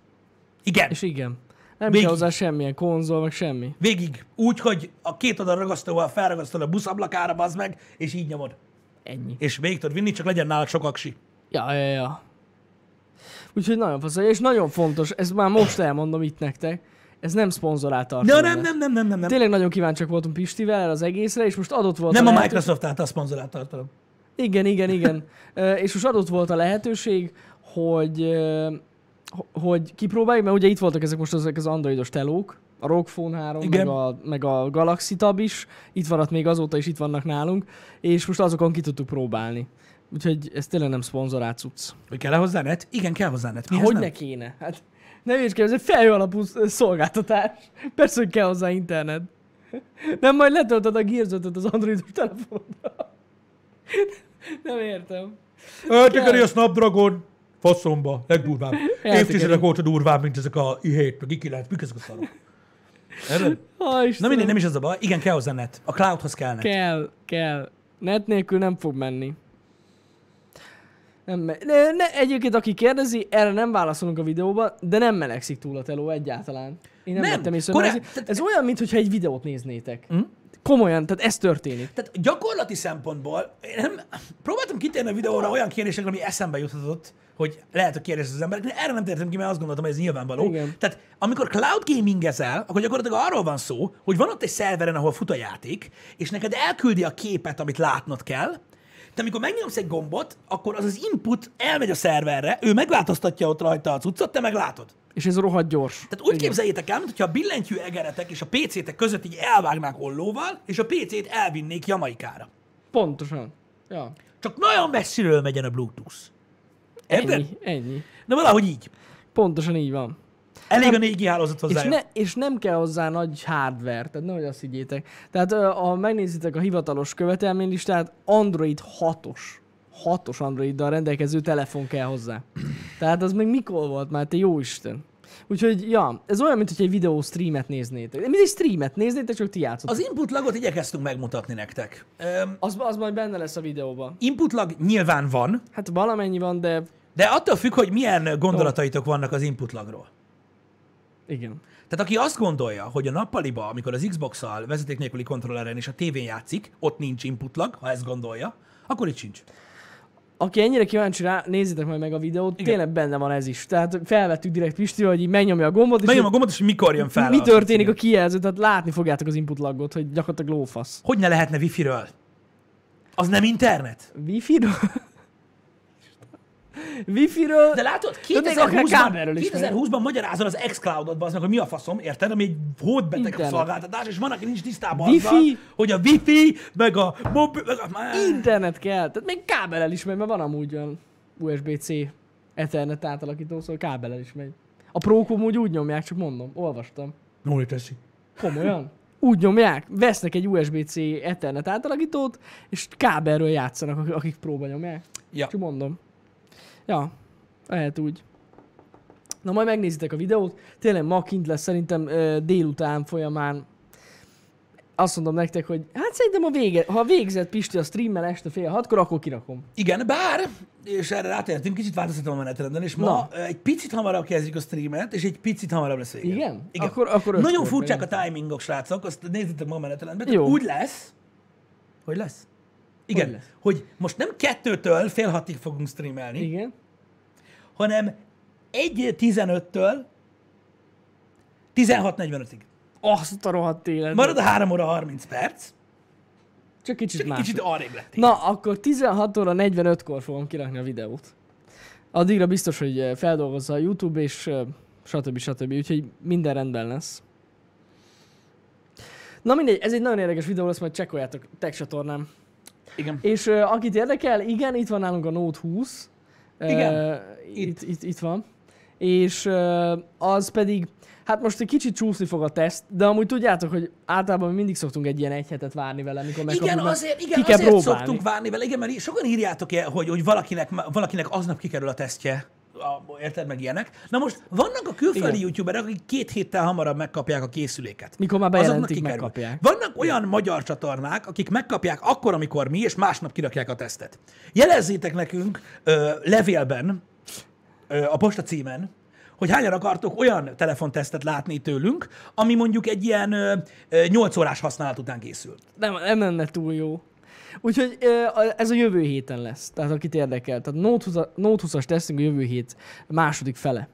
Igen. És igen. Nem Végig. kell hozzá semmilyen konzol, meg semmi. Végig úgy, hogy a két oldal ragasztóval felragasztod a buszablakára, bazd meg, és így nyomod. Ennyi. És végig tudod vinni, csak legyen nálad sok aksi. Ja, ja, ja. Úgyhogy nagyon fasz, és nagyon fontos, ezt már most elmondom itt nektek, ez nem szponzorált tartalom. Nem, nem, nem, nem, nem, nem. Tényleg nagyon kíváncsiak voltunk Pistivel az egészre, és most adott volt Nem a lehető- Microsoft által szponzorált tartalom. Igen, igen, igen. És most adott volt a lehetőség, hogy, hogy kipróbáljuk, mert ugye itt voltak ezek most ezek az androidos telók, a ROG Phone 3, Igen. meg a, meg a Galaxy Tab is, itt vannak még azóta is itt vannak nálunk, és most azokon ki tudtuk próbálni. Úgyhogy ez tényleg nem szponzorált cucc. Hogy kell -e hozzá net? Igen, kell hozzá net. Mihez Hogy ne kéne? Hát ne vigyázz ez egy felhő alapú sz- szolgáltatás. Persze, hogy kell hozzá internet. Nem majd letöltöd a Gears 5 az androidos telefonra. Nem értem. Eltekeri a Snapdragon faszomba, legdurvább. Évtizedek óta durvább, mint ezek a i7, meg i9, mik ezek a szarok. Ha, Na mindegy, nem is az a baj. Igen, kell hozzá net. A cloudhoz kell net. Kell, kell. Net nélkül nem fog menni. Nem me- ne, ne, egyébként, aki kérdezi, erre nem válaszolunk a videóban, de nem melegszik túl a teló egyáltalán. Én nem, Nem, vettem észre, melegszik. Ez olyan, mintha egy videót néznétek. Hm? Komolyan, tehát ez történik. Tehát gyakorlati szempontból én nem, próbáltam kitérni a videóra olyan kérdésekre, ami eszembe juthatott, hogy lehet, hogy kérdez az emberek, de erre nem tértem ki, mert azt gondoltam, hogy ez nyilvánvaló. Igen. Tehát amikor cloud gamingezel, akkor gyakorlatilag arról van szó, hogy van ott egy szerveren, ahol fut a játék, és neked elküldi a képet, amit látnod kell, de amikor megnyomsz egy gombot, akkor az az input elmegy a szerverre, ő megváltoztatja ott rajta a cuccot, te meg látod. És ez rohadt gyors. Tehát úgy képzeljétek el, mintha a billentyű egeretek és a PC-tek között így elvágnák ollóval, és a PC-t elvinnék Jamaikára. Pontosan. Ja. Csak nagyon messziről megyen a Bluetooth. Ennyi, ennyi. Na valahogy így. Pontosan így van. Elég a 4G hálózat És, hozzá. ne, és nem kell hozzá nagy hardware, tehát nehogy azt higgyétek. Tehát ha megnézitek a hivatalos követelménylistát, Android 6-os, 6-os Androiddal rendelkező telefon kell hozzá. Tehát az még mikor volt már, te jó Isten. Úgyhogy, ja, ez olyan, mint hogy egy videó streamet néznétek. Mint egy streamet néznétek, csak ti játszott. Az input lagot igyekeztünk megmutatni nektek. Öm, Az, az majd benne lesz a videóban. input lag nyilván van, Hát valamennyi van, de de attól függ, hogy milyen gondolataitok vannak az input lagról. Igen. Tehát aki azt gondolja, hogy a nappaliba, amikor az Xbox-szal vezeték nélküli kontrolleren és a tévén játszik, ott nincs input lag, ha ezt gondolja, akkor itt sincs. Aki ennyire kíváncsi rá, nézzétek majd meg a videót, Igen. tényleg benne van ez is. Tehát felvettük direkt Pisti, hogy így megnyomja a gombot, és Megnyom a gombot, és mikor jön fel. mi az történik a kijelző, tehát látni fogjátok az input lagot, hogy gyakorlatilag lófasz. Hogy ne lehetne wifi-ről? Az nem internet? Wi-Fi-ről? Wi-Fi-ről? De látod, De még akár 2020-ban, kábelről is 2020-ban magyarázol az xCloud-ot, az meg, hogy mi a faszom, érted? Ami egy hódbeteg Internet. szolgáltatás, és van, aki nincs tisztában Wifi? azzal, hogy a wifi, meg a mobil, meg a... Internet kell. Tehát még kábelel is megy, mert van amúgy olyan USB-C Ethernet átalakító, szóval kábelel is megy. A prók amúgy úgy nyomják, csak mondom, olvastam. Nóli teszi. Komolyan? Úgy nyomják, vesznek egy USB-C Ethernet átalakítót, és kábelről játszanak, akik- akik próba nyomják. Ja. Csak mondom. Ja, lehet úgy. Na majd megnézitek a videót. Tényleg ma kint lesz szerintem ö, délután folyamán. azt mondom nektek, hogy hát szerintem a vége, ha végzett Pisti a streammel este fél hatkor, akkor kirakom. Igen, bár, és erre rátértünk, kicsit változtatom a menetrenden, és ma Na. egy picit hamarabb kezdjük a streamet, és egy picit hamarabb lesz vége. Igen? Igen. Akkor- akkor Nagyon furcsák a timingok, srácok, azt nézzétek ma a menetrendben. Jó. Úgy lesz, hogy lesz. Igen, Hogy hogy, lesz? hogy most nem kettőtől fél hatig fogunk streamelni, Igen. Hanem 1.15-től 16.45-ig. Azt a rohadt élet. Marad a 3 óra 30 perc, Csak kicsit csak kicsit arrébb lett. Na, akkor 16 óra 45-kor fogom kirakni a videót. Addigra biztos, hogy eh, feldolgozza a YouTube, és eh, stb. stb. Úgyhogy minden rendben lesz. Na mindegy, ez egy nagyon érdekes videó lesz, majd csekkoljátok tech csatornám. Igen. És uh, akit érdekel, igen, itt van nálunk a Note 20. Igen, Uh, itt. Itt, itt van. És uh, az pedig, hát most egy kicsit csúszni fog a teszt, de amúgy tudjátok, hogy általában mi mindig szoktunk egy ilyen egy hetet várni vele, mikor megkapjuk, Igen, azért, ki igen, kell azért próbálni. szoktunk várni vele, igen, mert sokan írjátok, el, hogy, hogy valakinek, valakinek aznap kikerül a tesztje, a, érted meg ilyenek. Na most vannak a külföldi Igen. youtuberek, akik két héttel hamarabb megkapják a készüléket. Mikor már bejelentik, megkapják. Vannak olyan magyar csatornák, akik megkapják akkor, amikor mi, és másnap kirakják a tesztet. Jelezzétek nekünk ö, levélben, ö, a posta címen, hogy hányan akartok olyan telefontesztet látni tőlünk, ami mondjuk egy ilyen ö, ö, 8 órás használat után készül. Nem, nem lenne túl jó. Úgyhogy ez a jövő héten lesz, tehát akit érdekel. Tehát Note 20 Note 20-as tesztünk a jövő hét második fele.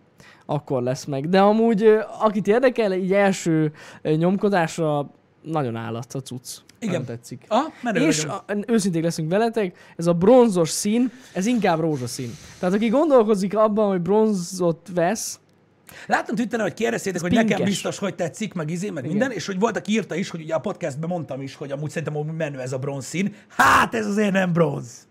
Akkor lesz meg. De amúgy, akit érdekel, így első nyomkodásra nagyon állat a cucc. Igen. Nem tetszik. Ah, menő És a, őszinték leszünk veletek, ez a bronzos szín, ez inkább rózsaszín. Tehát aki gondolkozik abban, hogy bronzot vesz, Láttam Twitteren, hogy kérdeztétek, hogy pinkes. nekem biztos, hogy tetszik, meg izé, meg minden, és hogy volt, aki írta is, hogy ugye a podcastben mondtam is, hogy amúgy szerintem amúgy menő ez a bronz szín. Hát ez azért nem bronz.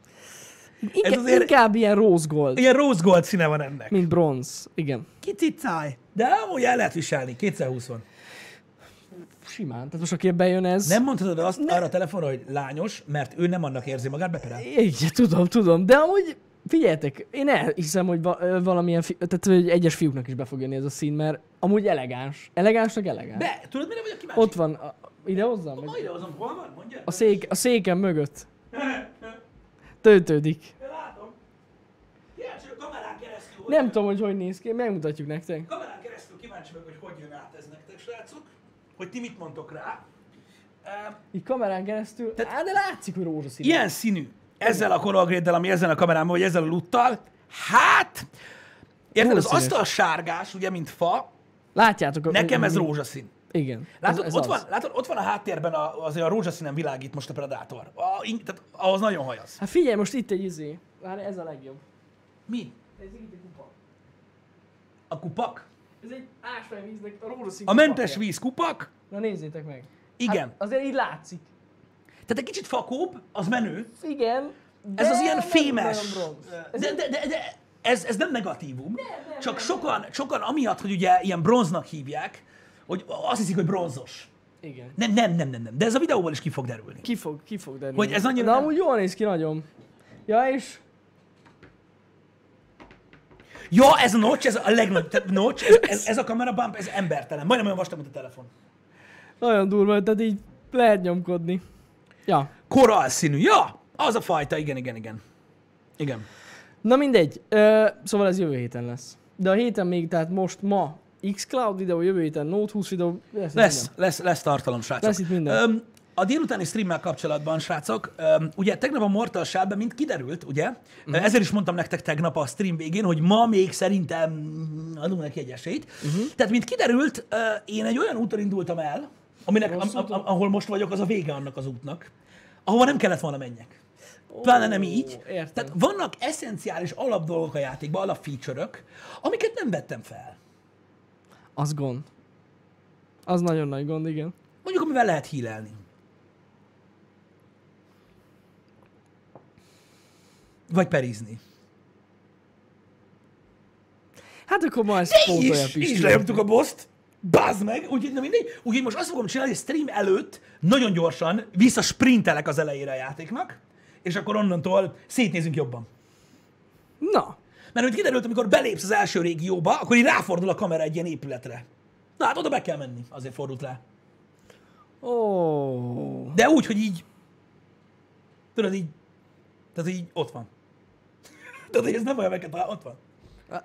inkább, azért- inkább ilyen rose gold, Ilyen rose gold színe van ennek. mint bronz. Igen. Kicicáj. De amúgy el lehet viselni, 2020 van. Simán. Tehát most aki bejön ez... Nem mondhatod azt ne. arra a telefonra, hogy lányos, mert ő nem annak érzi magát, beperel. Igen, tudom, tudom, de amúgy figyeljetek, én elhiszem, hogy valamilyen, fi- tehát hogy egyes fiúknak is be fog jönni ez a szín, mert amúgy elegáns. Elegánsnak elegáns. De, tudod, mire vagyok kíváncsi? Ott van, a, ide hozzam? Vagy? Ma idehozom, hol van? Mondja. A, szék, a széken mögött. (laughs) Töltődik. Látom. Kíváncsi vagyok kamerán keresztül. Nem tudom, hogy hogy néz ki, megmutatjuk nektek. Kamerán keresztül kíváncsi vagyok, hogy hogy jön át ez nektek, srácok. Hogy ti mit mondtok rá. Ehm, Így kamerán keresztül, Tehát- á, de látszik, hogy rózsaszín. ilyen színű, ezzel a korolgréddel, ami ezen a kamerán vagy ezzel a luttal, hát, érted, az Rózszínes. asztal sárgás, ugye, mint fa, Látjátok? nekem ez rózsaszín. Igen. Látod, ez, ez ott, az. van, látod, ott van a háttérben a, azért a rózsaszínen világít most a Predator. A, in, tehát ahhoz nagyon hajasz. Hát figyelj, most itt egy izé. Várj, ez a legjobb. Mi? Ez itt egy kupa. A kupak? Ez egy ásványvíznek a rózsaszín A mentes víz kupak? Na nézzétek meg. Igen. Hát azért így látszik. Tehát egy kicsit fakóbb, az menő. Igen. De Ez az ilyen nem fémes. De, de, de, de ez, ez nem negatívum. Csak sokan, sokan amiatt, hogy ugye ilyen bronznak hívják, hogy azt hiszik, hogy bronzos. Igen. Nem, nem, nem, nem, nem. De ez a videóból is ki fog derülni. Ki fog, ki fog derülni. Hogy ez annyira nem- amúgy jól néz ki nagyon. Ja, és Ja, ez a notch, ez a legnagyobb, tehát notch, ez, ez, ez a kamera bump, ez embertelen. Majdnem olyan vastag, mint a telefon. nagyon durva, tehát így lehet nyomkodni. Ja. Korall színű. Ja, az a fajta, igen, igen, igen. Igen. Na mindegy. Ö, szóval ez jövő héten lesz. De a héten még, tehát most ma xCloud videó, jövő héten Note 20 videó. Lesz, Lesz, lesz, lesz tartalom, srácok. Lesz itt minden. Öm, a délutáni streammel kapcsolatban, srácok, öm, ugye tegnap a Mortal Shell-ben mind kiderült, ugye? Uh-huh. Ezért is mondtam nektek tegnap a stream végén, hogy ma még szerintem adunk neki egy esélyt. Uh-huh. Tehát, mint kiderült, ö, én egy olyan úton indultam el, aminek, am, am, ahol most vagyok, az a vége annak az útnak, ahova nem kellett volna menjek. Pláne nem így. értem. Tehát vannak eszenciális alapdolgok a játékban, alap feature amiket nem vettem fel. Az gond. Az nagyon nagy gond, igen. Mondjuk, amivel lehet hílelni. Vagy perizni. Hát akkor ma ezt is, így lenyomtuk a boszt. Bazd meg! Úgyhogy, na mindegy. Úgyhogy most azt fogom csinálni, hogy stream előtt nagyon gyorsan visszasprintelek az elejére a játéknak, és akkor onnantól szétnézünk jobban. Na, Mert hogy kiderült, amikor belépsz az első régióba, akkor így ráfordul a kamera egy ilyen épületre. Na hát oda be kell menni, azért fordult rá. Ó. De úgy, hogy így, tudod így, tehát így ott van. (laughs) Tudod, hogy ez nem olyan megket, ott van.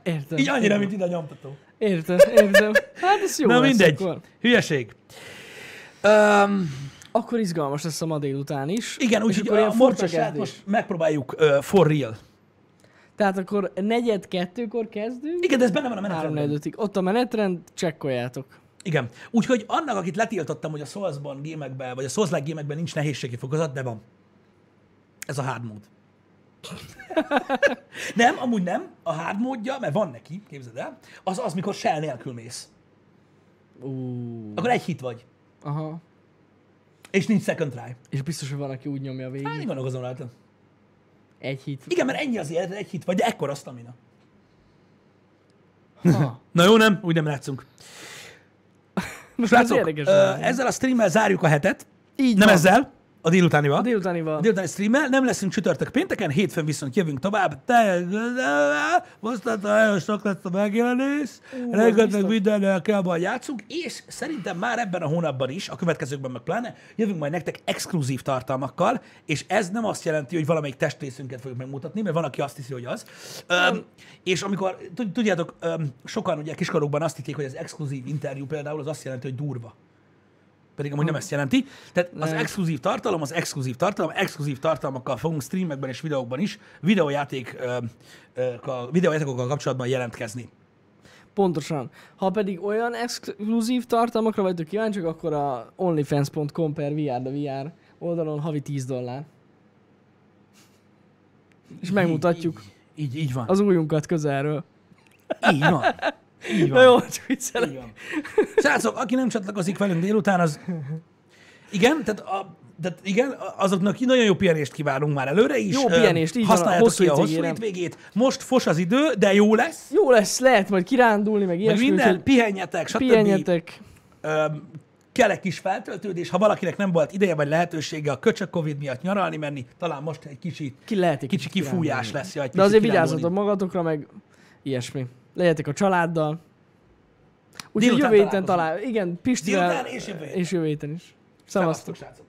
Értem. Így annyira, mint ide a nyomtató. Értem, értem. Hát ez jó Na mindegy, Akkor. hülyeség. Um, akkor izgalmas lesz a ma délután is. igen, úgyhogy a kezdés. most megpróbáljuk uh, for real. Tehát akkor negyed kettőkor kezdünk. Igen, de ez benne van a Három menetrendben. ötig. Ott a menetrend, csekkoljátok. Igen. Úgyhogy annak, akit letiltottam, hogy a Souls-ban gémekben, vagy a Souls-like gémekben nincs nehézségi fokozat, de van. Ez a hard mód. (laughs) nem, amúgy nem. A hard módja, mert van neki, képzeld el, az az, mikor shell nélkül mész. Ú. Akkor egy hit vagy. Aha. És nincs second try. És biztos, hogy van, aki úgy nyomja Hát, végig. én gondolkozom rajta. Egy hit. Igen, mert ennyi az élet, egy hit vagy, de ekkora stamina. Ha. (laughs) Na jó, nem? Úgy nem látszunk. (laughs) Most ez Srácok, érdekes. ö, ezzel a streammel zárjuk a hetet. Így Nem van. ezzel, a délutánival. A délutánival. A délutáni streammel, nem leszünk csütörtök pénteken, hétfőn viszont jövünk tovább. Te, most nagyon sok lesz a megjelenés, rengeteg mindennel kell majd játszunk, és szerintem már ebben a hónapban is, a következőkben meg pláne, jövünk majd nektek exkluzív tartalmakkal, és ez nem azt jelenti, hogy valamelyik testrészünket fogjuk megmutatni, mert van, aki azt hiszi, hogy az. Öm, és amikor, tud- tudjátok, öm, sokan ugye kiskorokban azt hitték, hogy az exkluzív interjú például az azt jelenti, hogy durva pedig amúgy nem ezt jelenti. Tehát az exkluzív tartalom, az exkluzív tartalom, exkluzív tartalmakkal fogunk streamekben és videókban is videójáték, videójátékokkal kapcsolatban jelentkezni. Pontosan. Ha pedig olyan exkluzív tartalmakra vagytok kíváncsiak, akkor a onlyfans.com per VR the VR oldalon havi 10 dollár. És megmutatjuk Így, így, így van. az újunkat közelről. Így van. Így Na van. jó, csak viccelek. Srácok, aki nem csatlakozik velünk délután, az... Igen, tehát, a, tehát igen, azoknak nagyon jó pihenést kívánunk már előre is. Jó pihenést, így van, a Használjátok hosszú ki a hosszú hétvégét. Most fos az idő, de jó lesz. Jó lesz, lehet majd kirándulni, meg Meg ilyesmi, minden, úgyhogy pihenjetek, stb. pihenjetek. Öm, kell egy kis feltöltődés, ha valakinek nem volt ideje vagy lehetősége a köcsök Covid miatt nyaralni menni, talán most egy kicsi, Ki lehet egy kicsi kicsit kifújás lesz. Ja, egy De azért kicsit vigyázzatok magatokra, meg ilyesmi. Legyetek a családdal. Úgyhogy jövő héten talál. Igen, Pistivel. És jövő héten. Is. Szevasztok, Szevasztok.